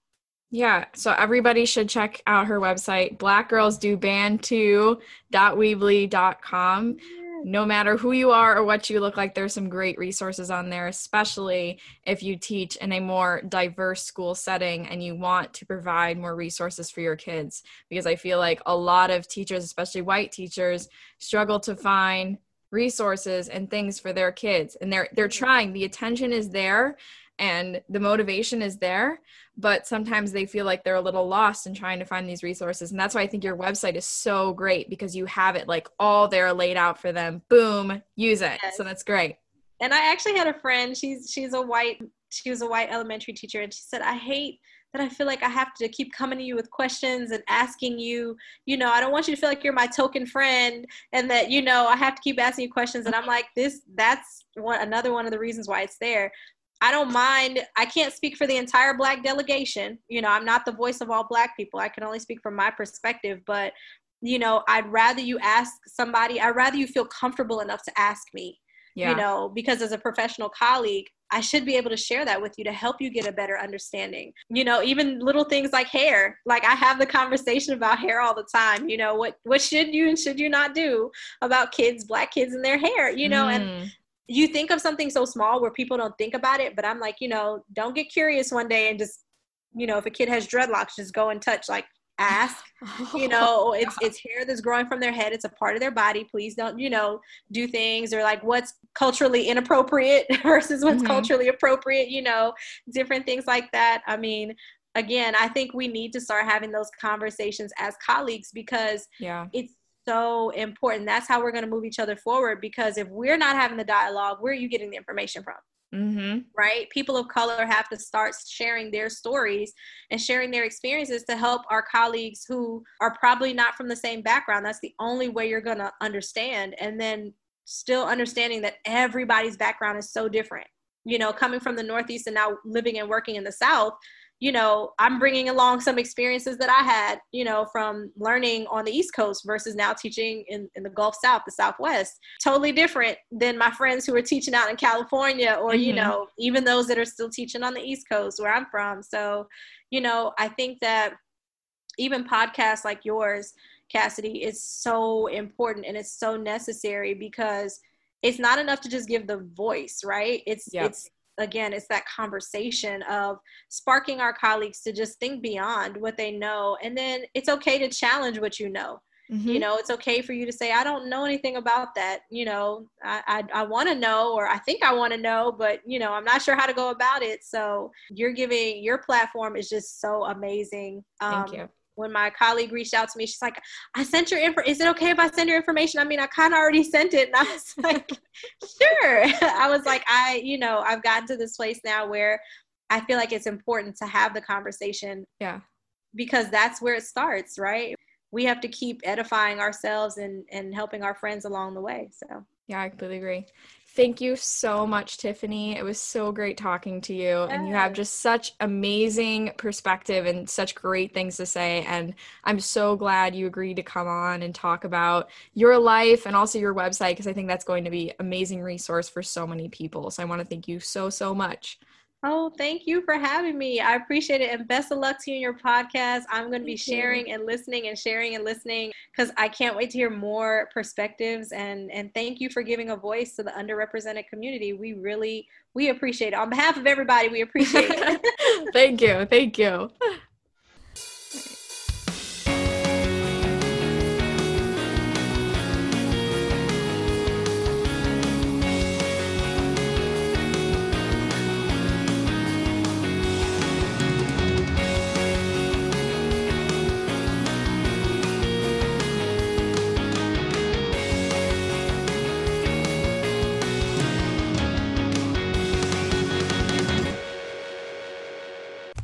yeah, so everybody should check out her website, blackgirlsdoband2.weebly.com. No matter who you are or what you look like, there's some great resources on there, especially if you teach in a more diverse school setting and you want to provide more resources for your kids. Because I feel like a lot of teachers, especially white teachers, struggle to find resources and things for their kids. And they're they're mm-hmm. trying. The attention is there and the motivation is there but sometimes they feel like they're a little lost in trying to find these resources. And that's why i think your website is so great because you have it like all there laid out for them. Boom use it. Yes. so that's great. And i actually had a friend. She's she's a white she was a white elementary teacher and she said i hate that I feel like I have to keep coming to you with questions and asking you, you know, I don't want you to feel like you're my token friend and that, you know, I have to keep asking you questions. And I'm like, this, that's one, another one of the reasons why it's there. I don't mind. I can't speak for the entire black delegation. You know, I'm not the voice of all black people. I can only speak from my perspective, but you know, I'd rather you ask somebody, I'd rather you feel comfortable enough to ask me. Yeah. You know, because as a professional colleague, I should be able to share that with you to help you get a better understanding. You know, even little things like hair. Like I have the conversation about hair all the time. You know, what what should you and should you not do about kids, black kids and their hair, you know, mm. and you think of something so small where people don't think about it, but I'm like, you know, don't get curious one day and just, you know, if a kid has dreadlocks, just go and touch like ask you know it's it's hair that's growing from their head it's a part of their body please don't you know do things or like what's culturally inappropriate versus what's mm-hmm. culturally appropriate you know different things like that. I mean again i think we need to start having those conversations as colleagues because yeah. it's so important. That's how we're going to move each other forward because if we're not having the dialogue where are you getting the information from Mm-hmm. Right? People of color have to start sharing their stories and sharing their experiences to help our colleagues who are probably not from the same background. That's the only way you're going to understand. And then still understanding that everybody's background is so different. You know, coming from the Northeast and now living and working in the South, you know, I'm bringing along some experiences that I had, you know, from learning on the East Coast versus now teaching in, in the Gulf South, the Southwest. Totally different than my friends who are teaching out in California or, mm-hmm. you know, even those that are still teaching on the East Coast where I'm from. So, you know, I think that even podcasts like yours, Cassidy, is so important and it's so necessary because it's not enough to just give the voice, right? It's yep. it's again it's that conversation of sparking our colleagues to just think beyond what they know. And then it's okay to challenge what you know. Mm-hmm. you know it's okay for you to say i don't know anything about that. You know i i, I want to know or i think i want to know but you know i'm not sure how to go about it. So you're giving your platform is just so amazing. Um, thank you when my colleague reached out to me, she's like, I sent your info. Is it okay if I send your information? I mean, I kind of already sent it. And I was like, sure. I was like, I, you know, I've gotten to this place now where I feel like it's important to have the conversation. Yeah. Because that's where it starts, right? We have to keep edifying ourselves and, and helping our friends along the way. So, yeah, I completely agree. Thank you so much, Tiffany. It was so great talking to you. And you have just such amazing perspective and such great things to say. And I'm so glad you agreed to come on and talk about your life and also your website because I think that's going to be amazing resource for so many people. So I want to thank you so, so much. Oh, thank you for having me. I appreciate it. And best of luck to you in your podcast. I'm going to be sharing and listening and sharing and listening because I can't wait to hear more perspectives. And, and thank you for giving a voice to the underrepresented community. We really, we appreciate it. On behalf of everybody, we appreciate it. thank you. Thank you.